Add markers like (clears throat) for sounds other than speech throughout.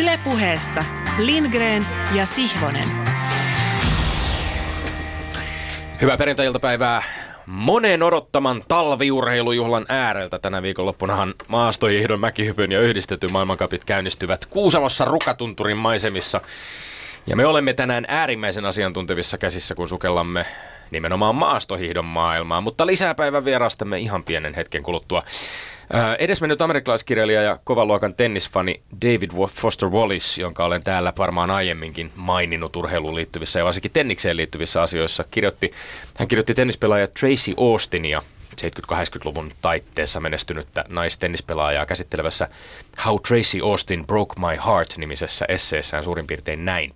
Ylepuheessa Lindgren ja Sihvonen. Hyvää perjantai-iltapäivää monen odottaman talviurheilujuhlan ääreltä. Tänä viikonloppunahan maastojihdon, mäkihypyn ja yhdistetty maailmankapit käynnistyvät Kuusavossa Rukatunturin maisemissa. Ja me olemme tänään äärimmäisen asiantuntevissa käsissä, kun sukellamme nimenomaan maastohihdon maailmaa, mutta lisää päivän vierastamme ihan pienen hetken kuluttua. Äh, edesmennyt amerikkalaiskirjailija ja kovan luokan tennisfani David Foster Wallace, jonka olen täällä varmaan aiemminkin maininnut urheiluun liittyvissä ja varsinkin tennikseen liittyvissä asioissa, kirjoitti, hän kirjoitti tennispelaaja Tracy Austinia 70-80-luvun taitteessa menestynyttä naistennispelaajaa käsittelevässä How Tracy Austin Broke My Heart-nimisessä esseessään suurin piirtein näin.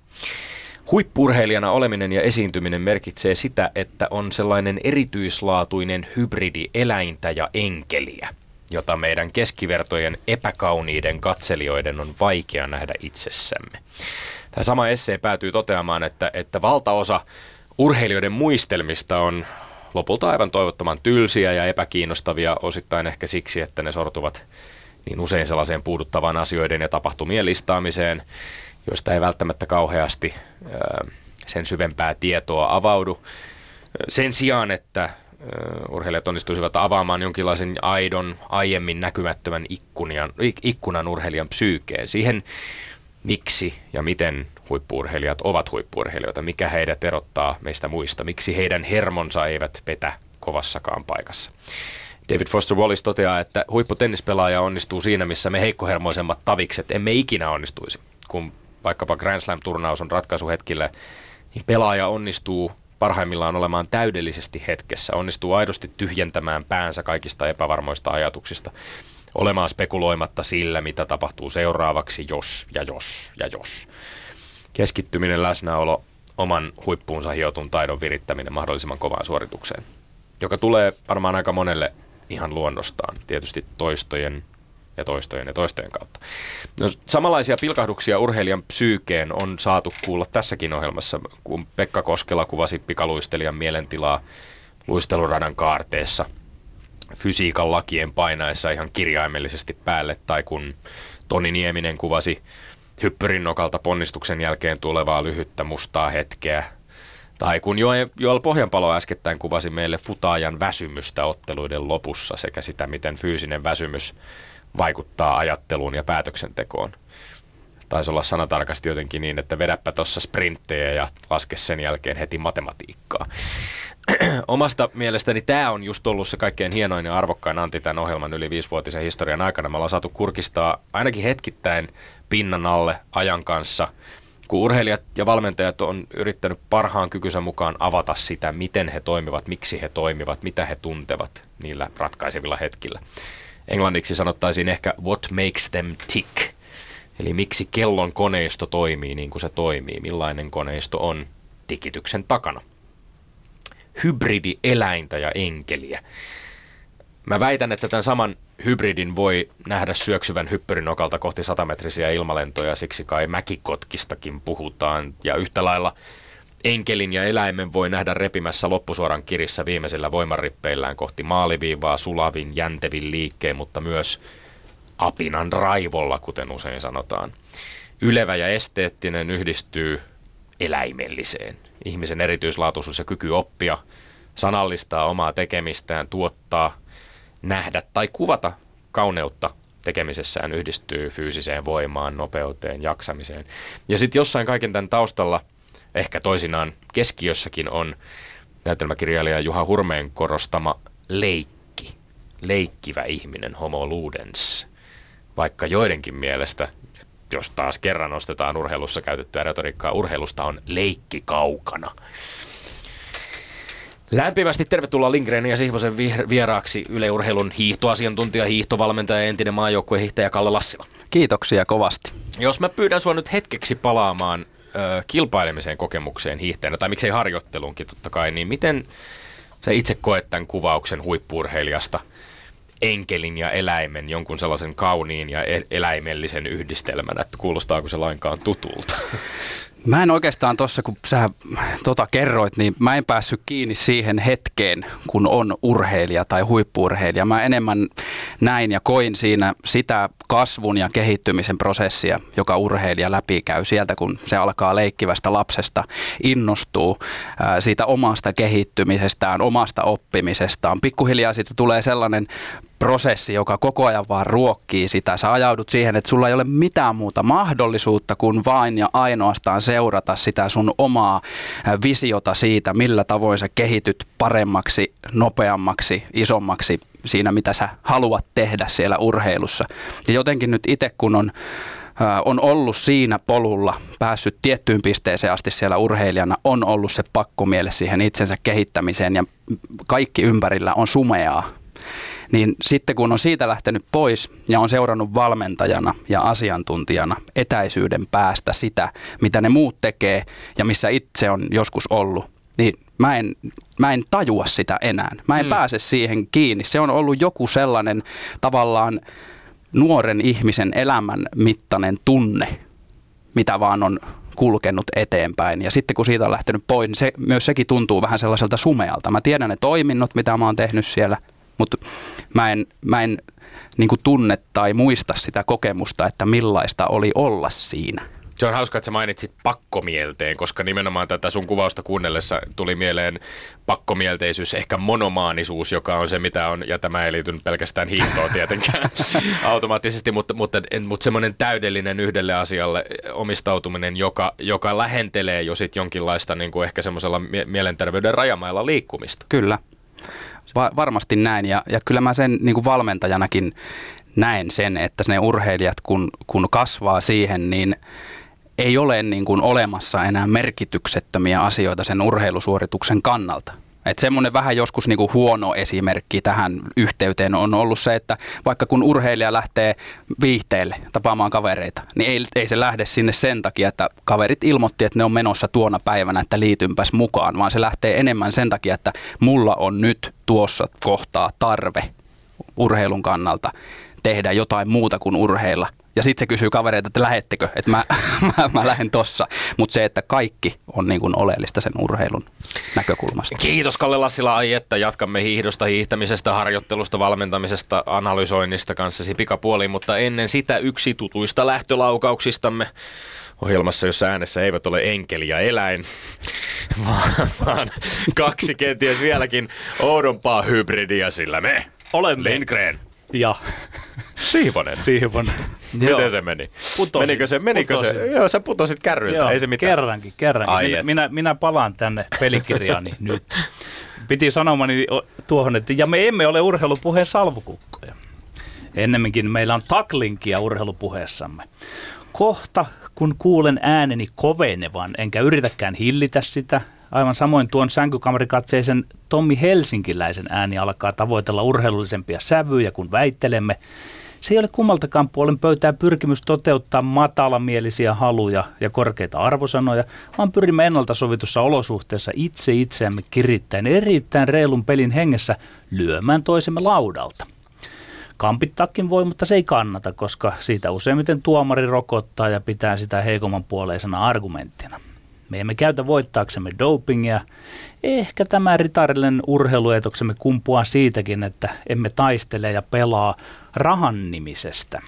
Huippurheilijana oleminen ja esiintyminen merkitsee sitä, että on sellainen erityislaatuinen hybridi eläintä ja enkeliä – jota meidän keskivertojen epäkauniiden katselijoiden on vaikea nähdä itsessämme. Tämä sama essee päätyy toteamaan, että, että valtaosa urheilijoiden muistelmista on lopulta aivan toivottoman tylsiä ja epäkiinnostavia osittain ehkä siksi, että ne sortuvat niin usein sellaiseen puuduttavaan asioiden ja tapahtumien listaamiseen, joista ei välttämättä kauheasti sen syvempää tietoa avaudu. Sen sijaan, että urheilijat onnistuisivat avaamaan jonkinlaisen aidon, aiemmin näkymättömän ikkunan, ikkunan urheilijan psyykeen. Siihen, miksi ja miten huippuurheilijat ovat huippuurheilijoita, mikä heidät erottaa meistä muista, miksi heidän hermonsa eivät petä kovassakaan paikassa. David Foster Wallace toteaa, että huipputennispelaaja onnistuu siinä, missä me heikkohermoisemmat tavikset emme ikinä onnistuisi. Kun vaikkapa Grand Slam-turnaus on ratkaisuhetkille, niin pelaaja onnistuu parhaimmillaan olemaan täydellisesti hetkessä, onnistuu aidosti tyhjentämään päänsä kaikista epävarmoista ajatuksista, olemaan spekuloimatta sillä, mitä tapahtuu seuraavaksi, jos ja jos ja jos. Keskittyminen, läsnäolo, oman huippuunsa hiotun taidon virittäminen mahdollisimman kovaan suoritukseen, joka tulee varmaan aika monelle ihan luonnostaan. Tietysti toistojen ja toistojen ja toistojen kautta. No, samanlaisia pilkahduksia urheilijan psyykeen on saatu kuulla tässäkin ohjelmassa, kun Pekka Koskela kuvasi pikaluistelijan mielentilaa luisteluradan kaarteessa fysiikan lakien painaessa ihan kirjaimellisesti päälle, tai kun Toni Nieminen kuvasi hyppyrin nokalta ponnistuksen jälkeen tulevaa lyhyttä mustaa hetkeä, tai kun Joel Pohjanpalo äskettäin kuvasi meille futaajan väsymystä otteluiden lopussa sekä sitä, miten fyysinen väsymys vaikuttaa ajatteluun ja päätöksentekoon. Taisi olla sanatarkasti jotenkin niin, että vedäpä tuossa sprinttejä ja laske sen jälkeen heti matematiikkaa. (clears throat) Omasta mielestäni tämä on just ollut se kaikkein hienoin ja arvokkain anti tämän ohjelman yli viisivuotisen historian aikana. Me ollaan saatu kurkistaa ainakin hetkittäin pinnan alle ajan kanssa, kun urheilijat ja valmentajat on yrittänyt parhaan kykynsä mukaan avata sitä, miten he toimivat, miksi he toimivat, mitä he tuntevat niillä ratkaisevilla hetkillä. Englanniksi sanottaisiin ehkä what makes them tick. Eli miksi kellon koneisto toimii niin kuin se toimii, millainen koneisto on tikityksen takana. Hybridi eläintä ja enkeliä. Mä väitän, että tämän saman hybridin voi nähdä syöksyvän hyppyrinokalta kohti satametrisiä ilmalentoja, siksi kai mäkikotkistakin puhutaan. Ja yhtä lailla enkelin ja eläimen voi nähdä repimässä loppusuoran kirissä viimeisellä voimarippeillään kohti maaliviivaa sulavin, jäntevin liikkeen, mutta myös apinan raivolla, kuten usein sanotaan. Ylevä ja esteettinen yhdistyy eläimelliseen. Ihmisen erityislaatuisuus ja kyky oppia, sanallistaa omaa tekemistään, tuottaa, nähdä tai kuvata kauneutta tekemisessään yhdistyy fyysiseen voimaan, nopeuteen, jaksamiseen. Ja sitten jossain kaiken tämän taustalla – ehkä toisinaan keskiössäkin on näytelmäkirjailija Juha Hurmeen korostama leikki, leikkivä ihminen, homo ludens. Vaikka joidenkin mielestä, jos taas kerran nostetaan urheilussa käytettyä retoriikkaa, urheilusta on leikki kaukana. Lämpimästi tervetuloa Lindgren ja Sihvosen vieraaksi yleurheilun hiihtoasiantuntija, hiihtovalmentaja ja entinen maajoukkuehiihtäjä Kalle Lassila. Kiitoksia kovasti. Jos mä pyydän sua nyt hetkeksi palaamaan kilpailemiseen kokemukseen hiihteenä, tai miksei harjoitteluunkin totta kai, niin miten sä itse koet tämän kuvauksen huippuurheilijasta enkelin ja eläimen, jonkun sellaisen kauniin ja e- eläimellisen yhdistelmän, että kuulostaako se lainkaan tutulta? Mä en oikeastaan tuossa, kun sä tota kerroit, niin mä en päässyt kiinni siihen hetkeen, kun on urheilija tai huippuurheilija. Mä enemmän näin ja koin siinä sitä kasvun ja kehittymisen prosessia, joka urheilija läpikäy sieltä, kun se alkaa leikkivästä lapsesta, innostuu siitä omasta kehittymisestään, omasta oppimisestaan. Pikkuhiljaa siitä tulee sellainen prosessi, joka koko ajan vaan ruokkii sitä. Sä ajaudut siihen, että sulla ei ole mitään muuta mahdollisuutta kuin vain ja ainoastaan seurata sitä sun omaa visiota siitä, millä tavoin sä kehityt paremmaksi, nopeammaksi, isommaksi siinä, mitä sä haluat tehdä siellä urheilussa. Ja jotenkin nyt itse, kun on on ollut siinä polulla, päässyt tiettyyn pisteeseen asti siellä urheilijana, on ollut se pakkomiele siihen itsensä kehittämiseen ja kaikki ympärillä on sumeaa niin sitten kun on siitä lähtenyt pois ja on seurannut valmentajana ja asiantuntijana etäisyyden päästä sitä, mitä ne muut tekee ja missä itse on joskus ollut, niin mä en, mä en tajua sitä enää. Mä en mm. pääse siihen kiinni. Se on ollut joku sellainen tavallaan nuoren ihmisen elämän mittainen tunne, mitä vaan on kulkenut eteenpäin. Ja sitten kun siitä on lähtenyt pois, niin se, myös sekin tuntuu vähän sellaiselta sumealta. Mä tiedän ne toiminnot, mitä mä oon tehnyt siellä, mutta mä en, mä en niin tunne tai muista sitä kokemusta, että millaista oli olla siinä. Se on hauska, että sä mainitsit pakkomielteen, koska nimenomaan tätä sun kuvausta kuunnellessa tuli mieleen pakkomielteisyys, ehkä monomaanisuus, joka on se, mitä on, ja tämä ei liity pelkästään hintoon tietenkään (laughs) automaattisesti, mutta, mutta, mutta semmoinen täydellinen yhdelle asialle omistautuminen, joka, joka lähentelee jo sitten jonkinlaista niin kuin ehkä semmoisella mielenterveyden rajamailla liikkumista. Kyllä. Va- varmasti näin ja, ja kyllä mä sen niin kuin valmentajanakin näen sen, että ne urheilijat kun, kun kasvaa siihen, niin ei ole niin kuin olemassa enää merkityksettömiä asioita sen urheilusuorituksen kannalta. Että semmoinen vähän joskus niinku huono esimerkki tähän yhteyteen on ollut se, että vaikka kun urheilija lähtee viihteelle tapaamaan kavereita, niin ei, ei se lähde sinne sen takia, että kaverit ilmoitti, että ne on menossa tuona päivänä, että liitympäs mukaan, vaan se lähtee enemmän sen takia, että mulla on nyt tuossa kohtaa tarve urheilun kannalta tehdä jotain muuta kuin urheilla ja sitten se kysyy kavereita, että lähettekö, että mä, (laughs) mä, mä lähden tossa. Mutta se, että kaikki on niin kuin oleellista sen urheilun näkökulmasta. Kiitos Kalle Lassila, ai että jatkamme hiihdosta, hiihtämisestä, harjoittelusta, valmentamisesta, analysoinnista kanssasi pikapuoliin, mutta ennen sitä yksi tutuista lähtölaukauksistamme ohjelmassa, jossa äänessä eivät ole enkeli ja eläin, (laughs) vaan, vaan kaksi kenties vieläkin oudompaa hybridiä, sillä me olemme Lindgren ja Siivonen. Siivonen. Miten se meni? Putosin. Menikö se? Menikö putosin. se? Joo, sä putosit kärryltä, Joo, ei se mitään. Kerrankin, kerrankin. Ai minä, minä, minä, palaan tänne pelikirjaani (laughs) nyt. Piti sanomani tuohon, että ja me emme ole urheilupuheen salvukukkoja. Ennemminkin meillä on taklinkia urheilupuheessamme. Kohta, kun kuulen ääneni kovenevan, enkä yritäkään hillitä sitä, Aivan samoin tuon sänkykamerikatseisen Tommi Helsinkiläisen ääni alkaa tavoitella urheilullisempia sävyjä, kun väittelemme. Se ei ole kummaltakaan puolen pöytää pyrkimys toteuttaa matalamielisiä haluja ja korkeita arvosanoja, vaan pyrimme ennalta sovitussa olosuhteessa itse itseämme kirittäen erittäin reilun pelin hengessä lyömään toisemme laudalta. Kampittakin voi, mutta se ei kannata, koska siitä useimmiten tuomari rokottaa ja pitää sitä heikomman puoleisena argumenttina. Me emme käytä voittaaksemme dopingia. Ehkä tämä ritarillinen urheiluetoksemme kumpuaa siitäkin, että emme taistele ja pelaa rahan nimisestä.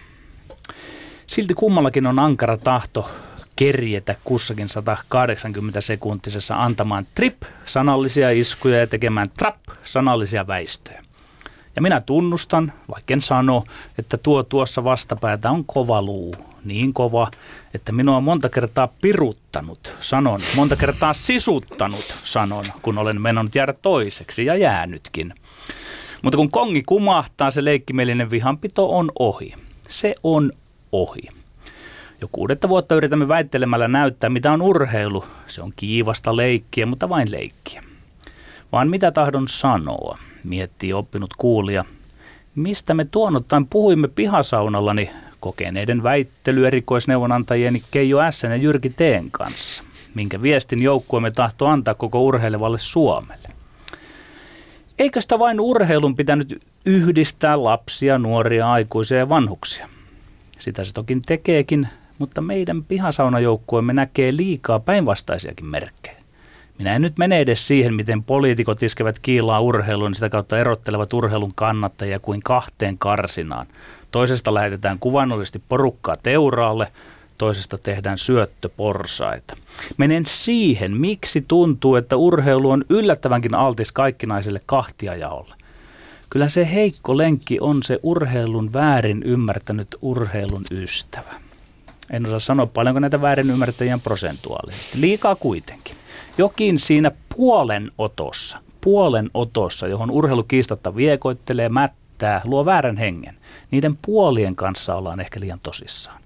Silti kummallakin on ankara tahto kerjetä kussakin 180 sekuntisessa antamaan trip-sanallisia iskuja ja tekemään trap-sanallisia väistöjä. Ja minä tunnustan, vaikka en sano, että tuo tuossa vastapäätä on kova luu. Niin kova, että minua on monta kertaa piruttanut, sanon. Monta kertaa sisuttanut, sanon, kun olen mennyt jäädä toiseksi ja jäänytkin. Mutta kun kongi kumahtaa, se leikkimielinen vihanpito on ohi. Se on ohi. Jo kuudetta vuotta yritämme väittelemällä näyttää, mitä on urheilu. Se on kiivasta leikkiä, mutta vain leikkiä. Vaan mitä tahdon sanoa, miettii oppinut kuulija. Mistä me tuonottain puhuimme pihasaunallani kokeneiden väittely erikoisneuvonantajien Keijo S. ja Jyrki Teen kanssa, minkä viestin joukkueemme tahto antaa koko urheilevalle Suomelle. Eikö sitä vain urheilun pitänyt yhdistää lapsia, nuoria, aikuisia ja vanhuksia? Sitä se toki tekeekin, mutta meidän pihasaunajoukkueemme näkee liikaa päinvastaisiakin merkkejä. Minä en nyt mene edes siihen, miten poliitikot iskevät kiilaa urheiluun ja sitä kautta erottelevat urheilun kannattajia kuin kahteen karsinaan. Toisesta lähetetään kuvannollisesti porukkaa teuraalle, toisesta tehdään syöttöporsaita. Menen siihen, miksi tuntuu, että urheilu on yllättävänkin altis kaikkinaiselle kahtiajaolle. Kyllä se heikko lenkki on se urheilun väärin ymmärtänyt urheilun ystävä. En osaa sanoa paljonko näitä väärin ymmärtäjiä prosentuaalisesti. Liikaa kuitenkin. Jokin siinä puolen otossa, puolen otossa, johon urheilu kiistatta viekoittelee, mättää, luo väärän hengen. Niiden puolien kanssa ollaan ehkä liian tosissaan.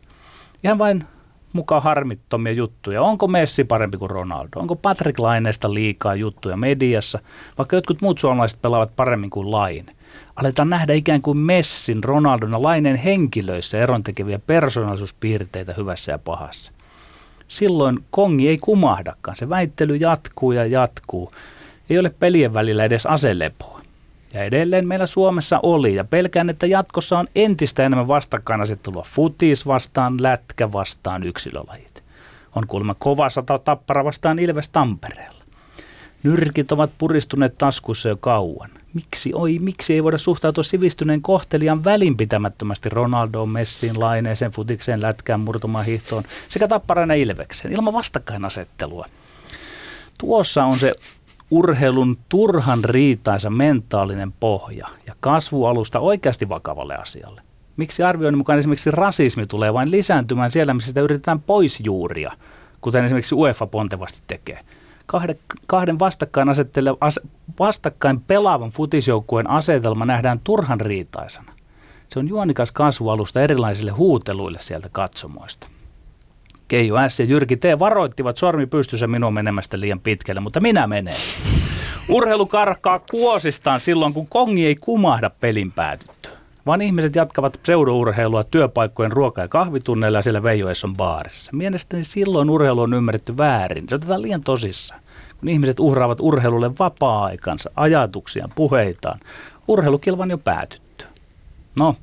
Ihan vain mukaan harmittomia juttuja. Onko Messi parempi kuin Ronaldo? Onko Patrick Laineesta liikaa juttuja mediassa? Vaikka jotkut muut suomalaiset pelaavat paremmin kuin Laine. Aletaan nähdä ikään kuin Messin, Ronaldon ja Laineen henkilöissä erontekeviä persoonallisuuspiirteitä hyvässä ja pahassa. Silloin kongi ei kumahdakaan. Se väittely jatkuu ja jatkuu. Ei ole pelien välillä edes aselepoa. Ja edelleen meillä Suomessa oli, ja pelkään, että jatkossa on entistä enemmän vastakkainasettelua futis vastaan, lätkä vastaan, yksilölajit. On kuulemma kova sata tappara vastaan Ilves Tampereella. Nyrkit ovat puristuneet taskussa jo kauan. Miksi, oi, miksi ei voida suhtautua sivistyneen kohtelijan välinpitämättömästi Ronaldoon, Messiin, Laineeseen, Futikseen, Lätkään, Murtumaan, sekä Tapparana Ilvekseen ilman vastakkainasettelua. Tuossa on se urheilun turhan riitaisa mentaalinen pohja ja kasvualusta oikeasti vakavalle asialle. Miksi arvioinnin mukaan esimerkiksi rasismi tulee vain lisääntymään siellä, missä sitä yritetään pois juuria, kuten esimerkiksi UEFA pontevasti tekee? Kahden, kahden vastakkain, as, vastakkain pelaavan futisjoukkueen asetelma nähdään turhan riitaisena. Se on juonikas kasvualusta erilaisille huuteluille sieltä katsomoista. Keijo S. ja Jyrki T. varoittivat sormi pystyssä minua menemästä liian pitkälle, mutta minä menen. Urheilu karkaa kuosistaan silloin, kun kongi ei kumahda pelin päätytty, vaan ihmiset jatkavat pseudourheilua työpaikkojen ruoka- ja kahvitunneilla ja siellä Veijoesson baarissa. Mielestäni silloin urheilu on ymmärretty väärin. Se otetaan liian tosissaan. Kun ihmiset uhraavat urheilulle vapaa-aikansa, ajatuksia, puheitaan, urheilukilvan jo päätytty. No,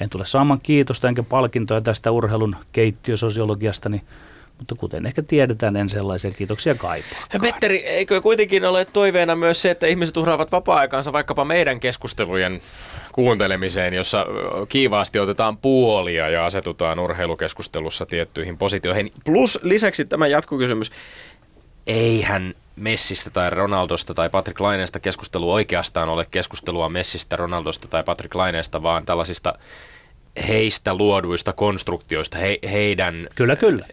en tule saamaan kiitosta enkä palkintoja tästä urheilun keittiösosiologiasta, niin mutta kuten ehkä tiedetään, en sellaisia kiitoksia kaipaa. Petteri, eikö kuitenkin ole toiveena myös se, että ihmiset uhraavat vapaa-aikansa vaikkapa meidän keskustelujen kuuntelemiseen, jossa kiivaasti otetaan puolia ja asetutaan urheilukeskustelussa tiettyihin positioihin. Plus lisäksi tämä jatkokysymys, eihän Messistä tai Ronaldosta tai Patrick Laineesta keskustelu oikeastaan ole keskustelua Messistä, Ronaldosta tai Patrick Laineesta, vaan tällaisista heistä luoduista konstruktioista, he, heidän kyllä, kyllä.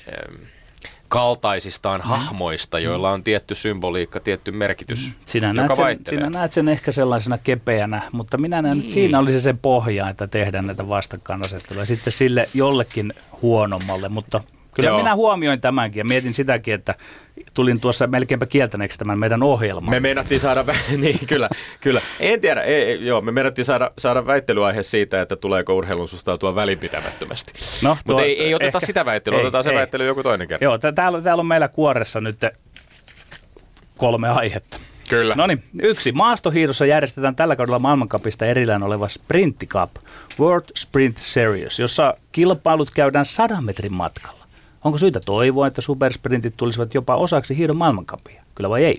kaltaisistaan mm. hahmoista, joilla on tietty symboliikka, tietty merkitys, sinä näet, sen, sinä näet sen ehkä sellaisena kepeänä, mutta minä näen, että siinä olisi se pohja, että tehdään näitä vastakkainasetteluja sitten sille jollekin huonommalle, mutta Kyllä Joo. minä huomioin tämänkin ja mietin sitäkin, että tulin tuossa melkeinpä kieltäneeksi tämän meidän ohjelman. Me meinattiin saada, (laughs) niin kyllä, kyllä. En tiedä, ei, ei, joo, me meinattiin saada, saada väittelyaihe siitä, että tuleeko urheilun suhtautua välinpitämättömästi. No, Mutta ei, ei oteta ehkä, sitä väittelyä, ei, otetaan se ei. väittely joku toinen kerta. Joo, täällä, täällä on meillä kuoressa nyt kolme aihetta. Kyllä. No niin, yksi. Maastohiidossa järjestetään tällä kaudella maailmankapista erillään oleva Sprint Cup, World Sprint Series, jossa kilpailut käydään sadan metrin matkalla. Onko syytä toivoa, että supersprintit tulisivat jopa osaksi hiidon maailmankapia? Kyllä vai ei?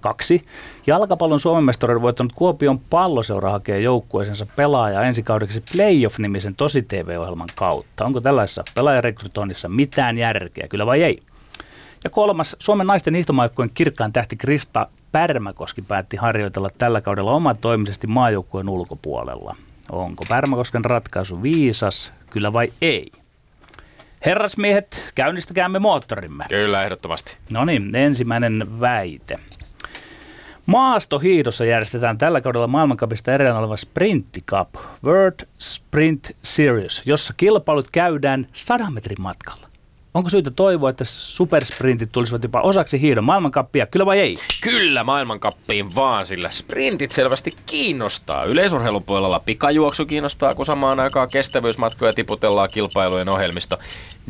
Kaksi. Jalkapallon Suomen mestaruuden voittanut Kuopion palloseura hakee joukkueensa pelaaja ensi kaudeksi Playoff-nimisen tosi TV-ohjelman kautta. Onko tällaisessa pelaajarekrytoinnissa mitään järkeä? Kyllä vai ei? Ja kolmas, Suomen naisten hiihtomaikkojen kirkkaan tähti Krista Pärmäkoski päätti harjoitella tällä kaudella omatoimisesti maajoukkueen ulkopuolella. Onko Pärmäkosken ratkaisu viisas, kyllä vai ei? Herrasmiehet, käynnistäkäämme moottorimme. Kyllä, ehdottomasti. No niin, ensimmäinen väite. Maastohiidossa järjestetään tällä kaudella maailmankapista erään oleva Sprint Cup, World Sprint Series, jossa kilpailut käydään 100 metrin matkalla. Onko syytä toivoa, että supersprintit tulisivat jopa osaksi hiidon maailmankappia, kyllä vai ei? Kyllä maailmankappiin vaan, sillä sprintit selvästi kiinnostaa. Yleisurheilun puolella pikajuoksu kiinnostaa, kun samaan aikaan kestävyysmatkoja tiputellaan kilpailujen ohjelmista.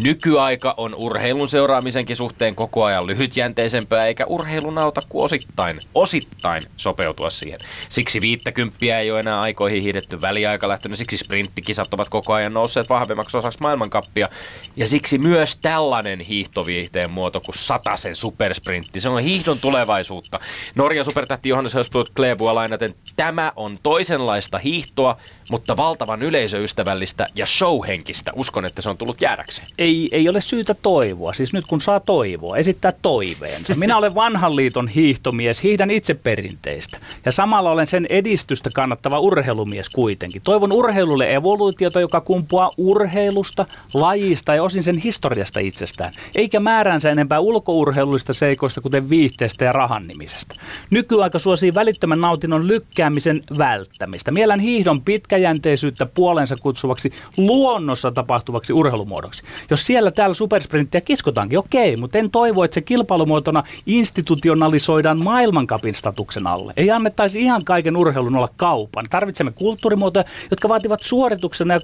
Nykyaika on urheilun seuraamisenkin suhteen koko ajan lyhytjänteisempää, eikä urheilun auta kuin osittain, osittain sopeutua siihen. Siksi viittäkymppiä ei ole enää aikoihin hiidetty väliaika lähtenyt, siksi sprinttikisat ovat koko ajan nousseet vahvemmaksi osaksi maailmankappia, ja siksi myös tällainen hiihtoviihteen muoto kuin satasen supersprintti, se on hiihdon tulevaisuutta. Norjan supertähti Johannes Hösblad Klebua lainaten, tämä on toisenlaista hiihtoa, mutta valtavan yleisöystävällistä ja showhenkistä. Uskon, että se on tullut jäädäkseen. Ei, ei ole syytä toivoa. Siis nyt kun saa toivoa, esittää toiveensa. Minä olen vanhan liiton hiihtomies, hiihdän itse perinteistä. Ja samalla olen sen edistystä kannattava urheilumies kuitenkin. Toivon urheilulle evoluutiota, joka kumpuaa urheilusta, lajista ja osin sen historiasta itsestään. Eikä määränsä enempää ulkourheilullista seikoista, kuten viihteestä ja rahan nimisestä. Nykyaika suosii välittömän nautinnon lykkäämisen välttämistä. Mielän hiihdon pitkäjänteisyyttä puolensa kutsuvaksi luonnossa tapahtuvaksi urheilumuodoksi. Jos siellä täällä supersprinttiä kiskotaankin, okei, mutta en toivo, että se kilpailumuotona institutionalisoidaan maailmankapin statuksen alle. Ei annettaisi ihan kaiken urheilun olla kaupan. Tarvitsemme kulttuurimuotoja, jotka vaativat suorituksena ja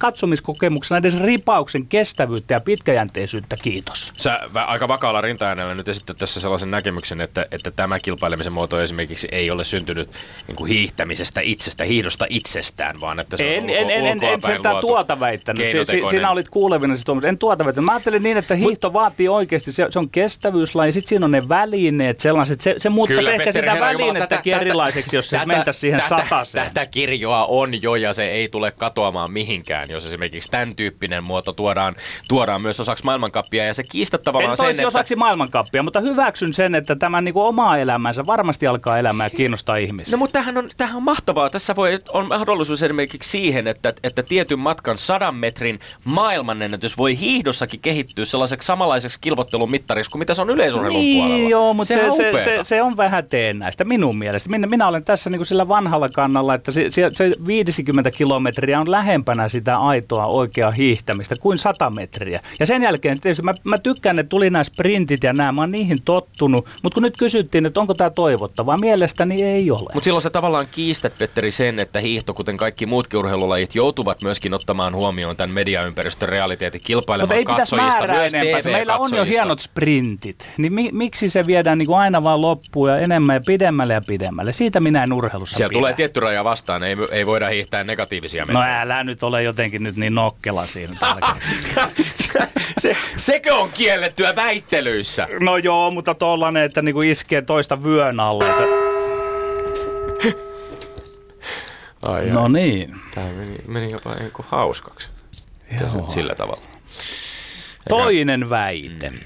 katsomiskokemuksena edes ripauksen kestävyyttä ja pitkäjänteisyyttä. Kiitos. Sä aika vakaalla rintaäänellä nyt esittää tässä sellaisen näkemyksen, että, että tämä kilpailemisen muoto esimerkiksi ei ole syntynyt niin kuin hiihtämisestä itsestä, hiihdosta itsestään, vaan että se en, on en, en, en, en sentään tuota väittänyt. Si, si, sinä olit kuulevina se En tuota väittänyt. Mä ajattelin niin, että hiihto Mut, vaatii oikeasti, se, se on kestävyyslaji, sitten siinä on ne välineet sellaiset, se, se muuttaisi ehkä Petteri, sitä välinettäkin erilaiseksi, jos se mentäisi siihen sataseen. Tätä kirjoa on jo ja se ei tule katoamaan mihinkään, jos esimerkiksi tämän tyyppinen muoto tuodaan, tuodaan myös osaksi maailmankappia ja se kiistättävä on sen, että... osaksi maailmankappia, mutta hyväksyn sen, että tämän niin kuin omaa elämänsä varmasti alkaa elämää kiinnostaa ihmisiä. No mutta tämähän on, tämähän on mahtavaa. Tässä voi, on mahdollisuus esimerkiksi siihen, että, että tietyn matkan sadan metrin maailmanennätys voi hiihdossakin kehittyä sellaiseksi samanlaiseksi kilvottelun mittariksi kuin mitä se on yleisurheilun niin, puolella. Joo, mutta se, se, se, se, on vähän teennäistä minun mielestä. Minä, minä olen tässä niin kuin sillä vanhalla kannalla, että se, se, se 50 kilometriä on lähempänä sitä aitoa oikeaa hiihtämistä kuin 100 metriä. Ja sen jälkeen tietysti mä, mä tykkään, että tuli nämä sprintit ja nämä, mä oon niihin tottunut, mutta kun nyt kysyttiin, että onko tämä toivottavaa, mielestäni ei ole. Mutta silloin se tavallaan kiistät, Petteri, sen, että hiihto, kuten kaikki muutkin urheilulajit, joutuvat myöskin ottamaan huomioon tämän mediaympäristön realiteetin kilpailemaan Mutta ei katsojista, myös. Meillä on jo hienot sprintit, niin mi- miksi se viedään niin kuin aina vaan loppuun ja enemmän ja pidemmälle ja pidemmälle? Siitä minä en urheilussa Siellä pidä. tulee tietty raja vastaan, ei, ei voida hiihtää negatiivisia metriä. No älä nyt ole jotenkin nyt niin nokkela siinä. (laughs) se, sekö on kiellettyä väittelyissä? No joo, mutta tollanen, että niinku iskee toista vyön alle. Että... Ai, no ai. niin. Tämä meni, meni jopa joku hauskaksi. Joo. Sillä tavalla. Toinen väite. Mm.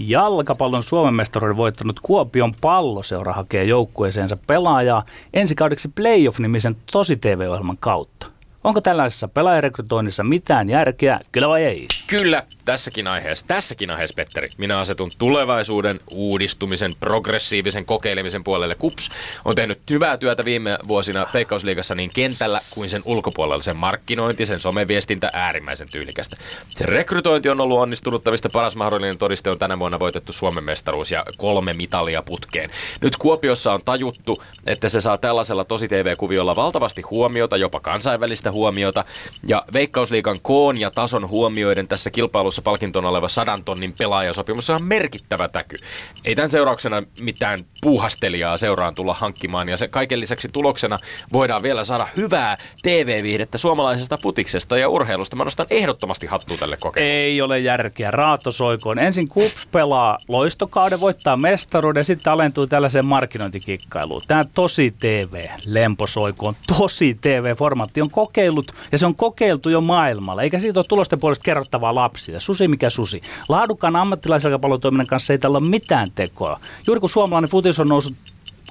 Jalkapallon Suomen mestaruuden voittanut Kuopion palloseura hakee joukkueeseensa pelaajaa ensi kaudeksi Playoff-nimisen Tosi TV-ohjelman kautta. Onko tällaisessa pelaajarekrytoinnissa mitään järkeä, kyllä vai ei? Kyllä, tässäkin aiheessa, tässäkin aiheessa, Petteri, minä asetun tulevaisuuden, uudistumisen, progressiivisen kokeilemisen puolelle. KUPS on tehnyt hyvää työtä viime vuosina Veikkausliigassa niin kentällä kuin sen ulkopuolella. Sen markkinointi, sen someviestintä äärimmäisen tyylikästä. Se rekrytointi on ollut onnistunuttavista. Paras mahdollinen todiste on tänä vuonna voitettu Suomen mestaruus ja kolme mitalia putkeen. Nyt Kuopiossa on tajuttu, että se saa tällaisella tosi TV-kuviolla valtavasti huomiota, jopa kansainvälistä huomiota. Ja Veikkausliikan koon ja tason huomioiden tässä kilpailussa palkintona oleva sadan tonnin pelaajasopimus on merkittävä täky. Ei tämän seurauksena mitään puuhastelijaa seuraan tulla hankkimaan ja se kaiken lisäksi tuloksena voidaan vielä saada hyvää TV-viihdettä suomalaisesta futiksesta ja urheilusta. Mä nostan ehdottomasti hattua tälle kokeilulle. Ei ole järkeä. Raato soikoon. Ensin Kups pelaa loistokauden, voittaa mestaruuden ja sitten alentuu tällaiseen markkinointikikkailuun. Tämä tosi TV, lemposoikoon, tosi TV-formaatti on kokeillut ja se on kokeiltu jo maailmalla. Eikä siitä ole tulosten puolesta kerrottavaa lapsille. Susi mikä susi. Laadukkaan ammattilaiselkapallotoiminnan kanssa ei tällä ole mitään tekoa. Juuri kun suomalainen futis on noussut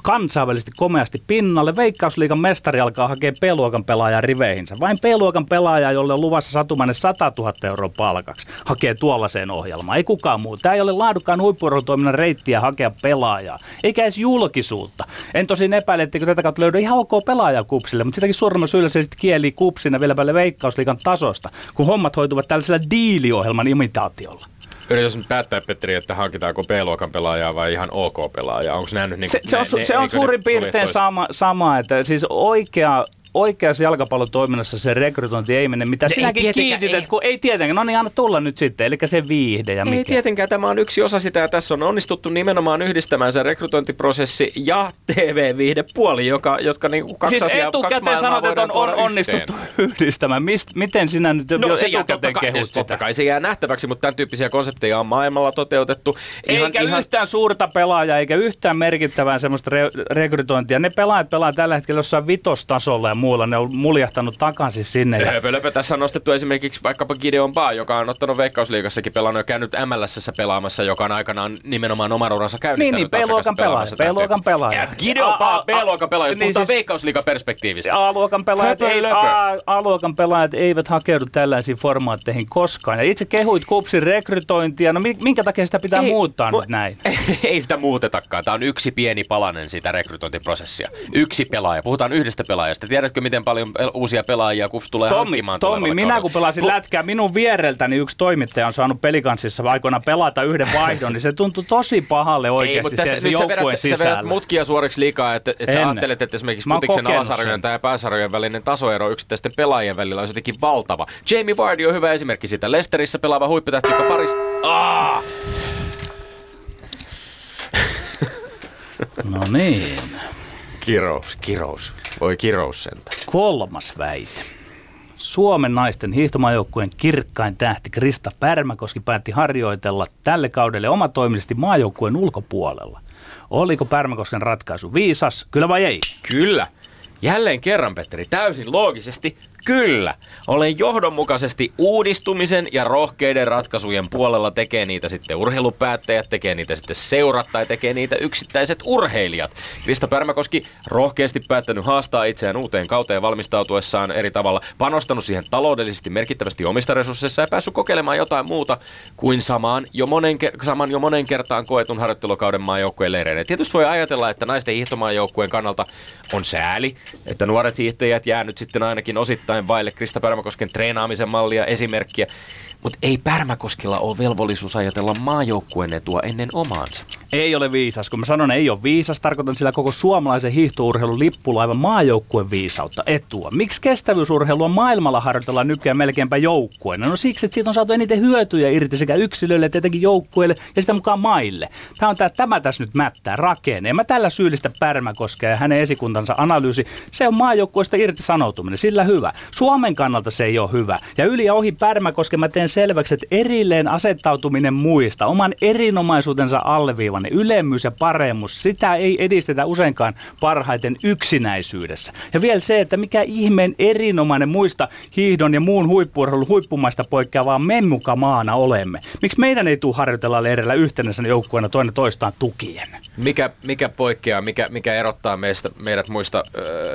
kansainvälisesti komeasti pinnalle. Veikkausliikan mestari alkaa hakea P-luokan pelaajaa riveihinsä. Vain P-luokan pelaaja, jolle on luvassa satumainen 100 000 euroa palkaksi, hakee tuollaiseen ohjelmaan. Ei kukaan muu. Tämä ei ole laadukkaan huippuurheilutoiminnan reittiä hakea pelaajaa, eikä edes julkisuutta. En tosin epäile, että tätä kautta löydä ihan ok pelaaja kupsille, mutta sitäkin suuremmassa syyllä se sitten kieli kupsina vielä päälle Veikkausliikan tasosta, kun hommat hoituvat tällaisella diiliohjelman imitaatiolla. Yritän nyt päättää, Petteri, että hankitaanko B-luokan pelaajaa vai ihan OK-pelaajaa. Onko nähnyt niin se, se, on, ne, se on suurin piirtein sama, sama, että siis oikea oikeassa jalkapallotoiminnassa se rekrytointi ei mene, mitä No ei sinäkin kiitit, ei. kun ei tietenkään, no niin anna tulla nyt sitten, eli se viihde ja Ei mikä. tietenkään, tämä on yksi osa sitä ja tässä on onnistuttu nimenomaan yhdistämään se rekrytointiprosessi ja TV-viihdepuoli, joka, jotka niin kuin kaksi Siis asiaa, kaksi maailmaa sanot, että on, on onnistuttu (laughs) yhdistämään. Mist, miten sinä nyt No jo se totta etukäteen kai, kehut totta sitä? kai se jää nähtäväksi, mutta tämän tyyppisiä konsepteja on maailmalla toteutettu. Eikä yhtään suurta pelaajaa, eikä yhtään merkittävää semmoista re- rekrytointia. Ne pelaajat pelaa tällä hetkellä jossain vitostasolla ja muulla. Ne on muljahtanut takaisin sinne. Ja Höpö, löpö. Tässä on nostettu esimerkiksi vaikkapa Gideon Baa, joka on ottanut Veikkausliigassakin pelannut ja käynyt MLSssä pelaamassa, joka on aikanaan nimenomaan oman uransa käynnistänyt Niin, niin, B-luokan pelaaja, B-luokan pelaaja. Ja Gideon Baa, B-luokan pelaaja, jos niin puhutaan siis- Veikkausliigaperspektiivistä. A-luokan pelaajat, Höpö, ei, löpö. A- A-luokan pelaajat eivät hakeudu tällaisiin formaatteihin koskaan. Ja itse kehuit kupsin rekrytointia. No mi- minkä takia sitä pitää Ei, muuttaa mu- nyt näin? (laughs) Ei sitä muutetakaan. Tämä on yksi pieni palanen sitä rekrytointiprosessia. Yksi pelaaja. Puhutaan yhdestä pelaajasta. Tiedätkö, miten paljon uusia pelaajia KUPS tulee Tommi, hankkimaan Tommi minä kaudella? kun pelasin Lu- lätkää, minun viereltäni yksi toimittaja on saanut pelikanssissa aikoinaan pelata yhden vaihdon, niin se tuntui tosi pahalle Ei, oikeasti mutta tässä, vedät, joukkueen sä vedät sisällä. mutkia suoriksi liikaa, että, että sä ajattelet, että esimerkiksi futiksen alasarjojen tai pääsarjojen välinen tasoero yksittäisten pelaajien välillä on jotenkin valtava. Jamie Vardy on hyvä esimerkki sitä. Lesterissä pelaava huipputähti, joka paris... Aa! No niin. Kirous, kirous. Voi kirous sentään. Kolmas väite. Suomen naisten hiihtomaajoukkueen kirkkain tähti Krista Pärmäkoski päätti harjoitella tälle kaudelle omatoimisesti maajoukkueen ulkopuolella. Oliko Pärmäkosken ratkaisu viisas, kyllä vai ei? Kyllä. Jälleen kerran, Petteri, täysin loogisesti kyllä. Olen johdonmukaisesti uudistumisen ja rohkeiden ratkaisujen puolella. Tekee niitä sitten urheilupäättäjät, tekee niitä sitten seurat tai tekee niitä yksittäiset urheilijat. Krista Pärmäkoski rohkeasti päättänyt haastaa itseään uuteen kauteen valmistautuessaan eri tavalla. Panostanut siihen taloudellisesti merkittävästi omista resursseissa ja päässyt kokeilemaan jotain muuta kuin samaan jo monen, saman jo monen kertaan koetun harjoittelukauden maajoukkueen leireille. Tietysti voi ajatella, että naisten hiihtomaajoukkueen kannalta on sääli, että nuoret hiihtäjät jää nyt sitten ainakin osittain vaille Krista Pärmäkosken treenaamisen mallia, esimerkkiä. Mutta ei Pärmäkoskella ole velvollisuus ajatella maajoukkueen etua ennen omaansa. Ei ole viisas. Kun mä sanon ei ole viisas, tarkoitan sillä koko suomalaisen hiihtourheilun lippulaivan maajoukkueen viisautta, etua. Miksi kestävyysurheilua maailmalla harjoitellaan nykyään melkeinpä joukkueena? No siksi, että siitä on saatu eniten hyötyjä irti sekä yksilöille että etenkin joukkueille ja sitä mukaan maille. Tämä on tää, tämä tässä nyt mättää, rakenne. En mä tällä syyllistä Pärmäkoskea ja hänen esikuntansa analyysi. Se on maajoukkueesta irti sanoutuminen, sillä hyvä. Suomen kannalta se ei ole hyvä. Ja yli ja ohi Pärmäkosken mä teen selväksi, että erilleen asettautuminen muista, oman erinomaisuutensa alleviivanne, ylemmyys ja paremmus, sitä ei edistetä useinkaan parhaiten yksinäisyydessä. Ja vielä se, että mikä ihmeen erinomainen muista hiihdon ja muun huippuurheilun huippumaista poikkeavaa memmukamaana olemme. Miksi meidän ei tule harjoitella leirillä yhtenäisenä joukkueena toinen toistaan tukien? Mikä, mikä poikkeaa, mikä, mikä erottaa meistä, meidät muista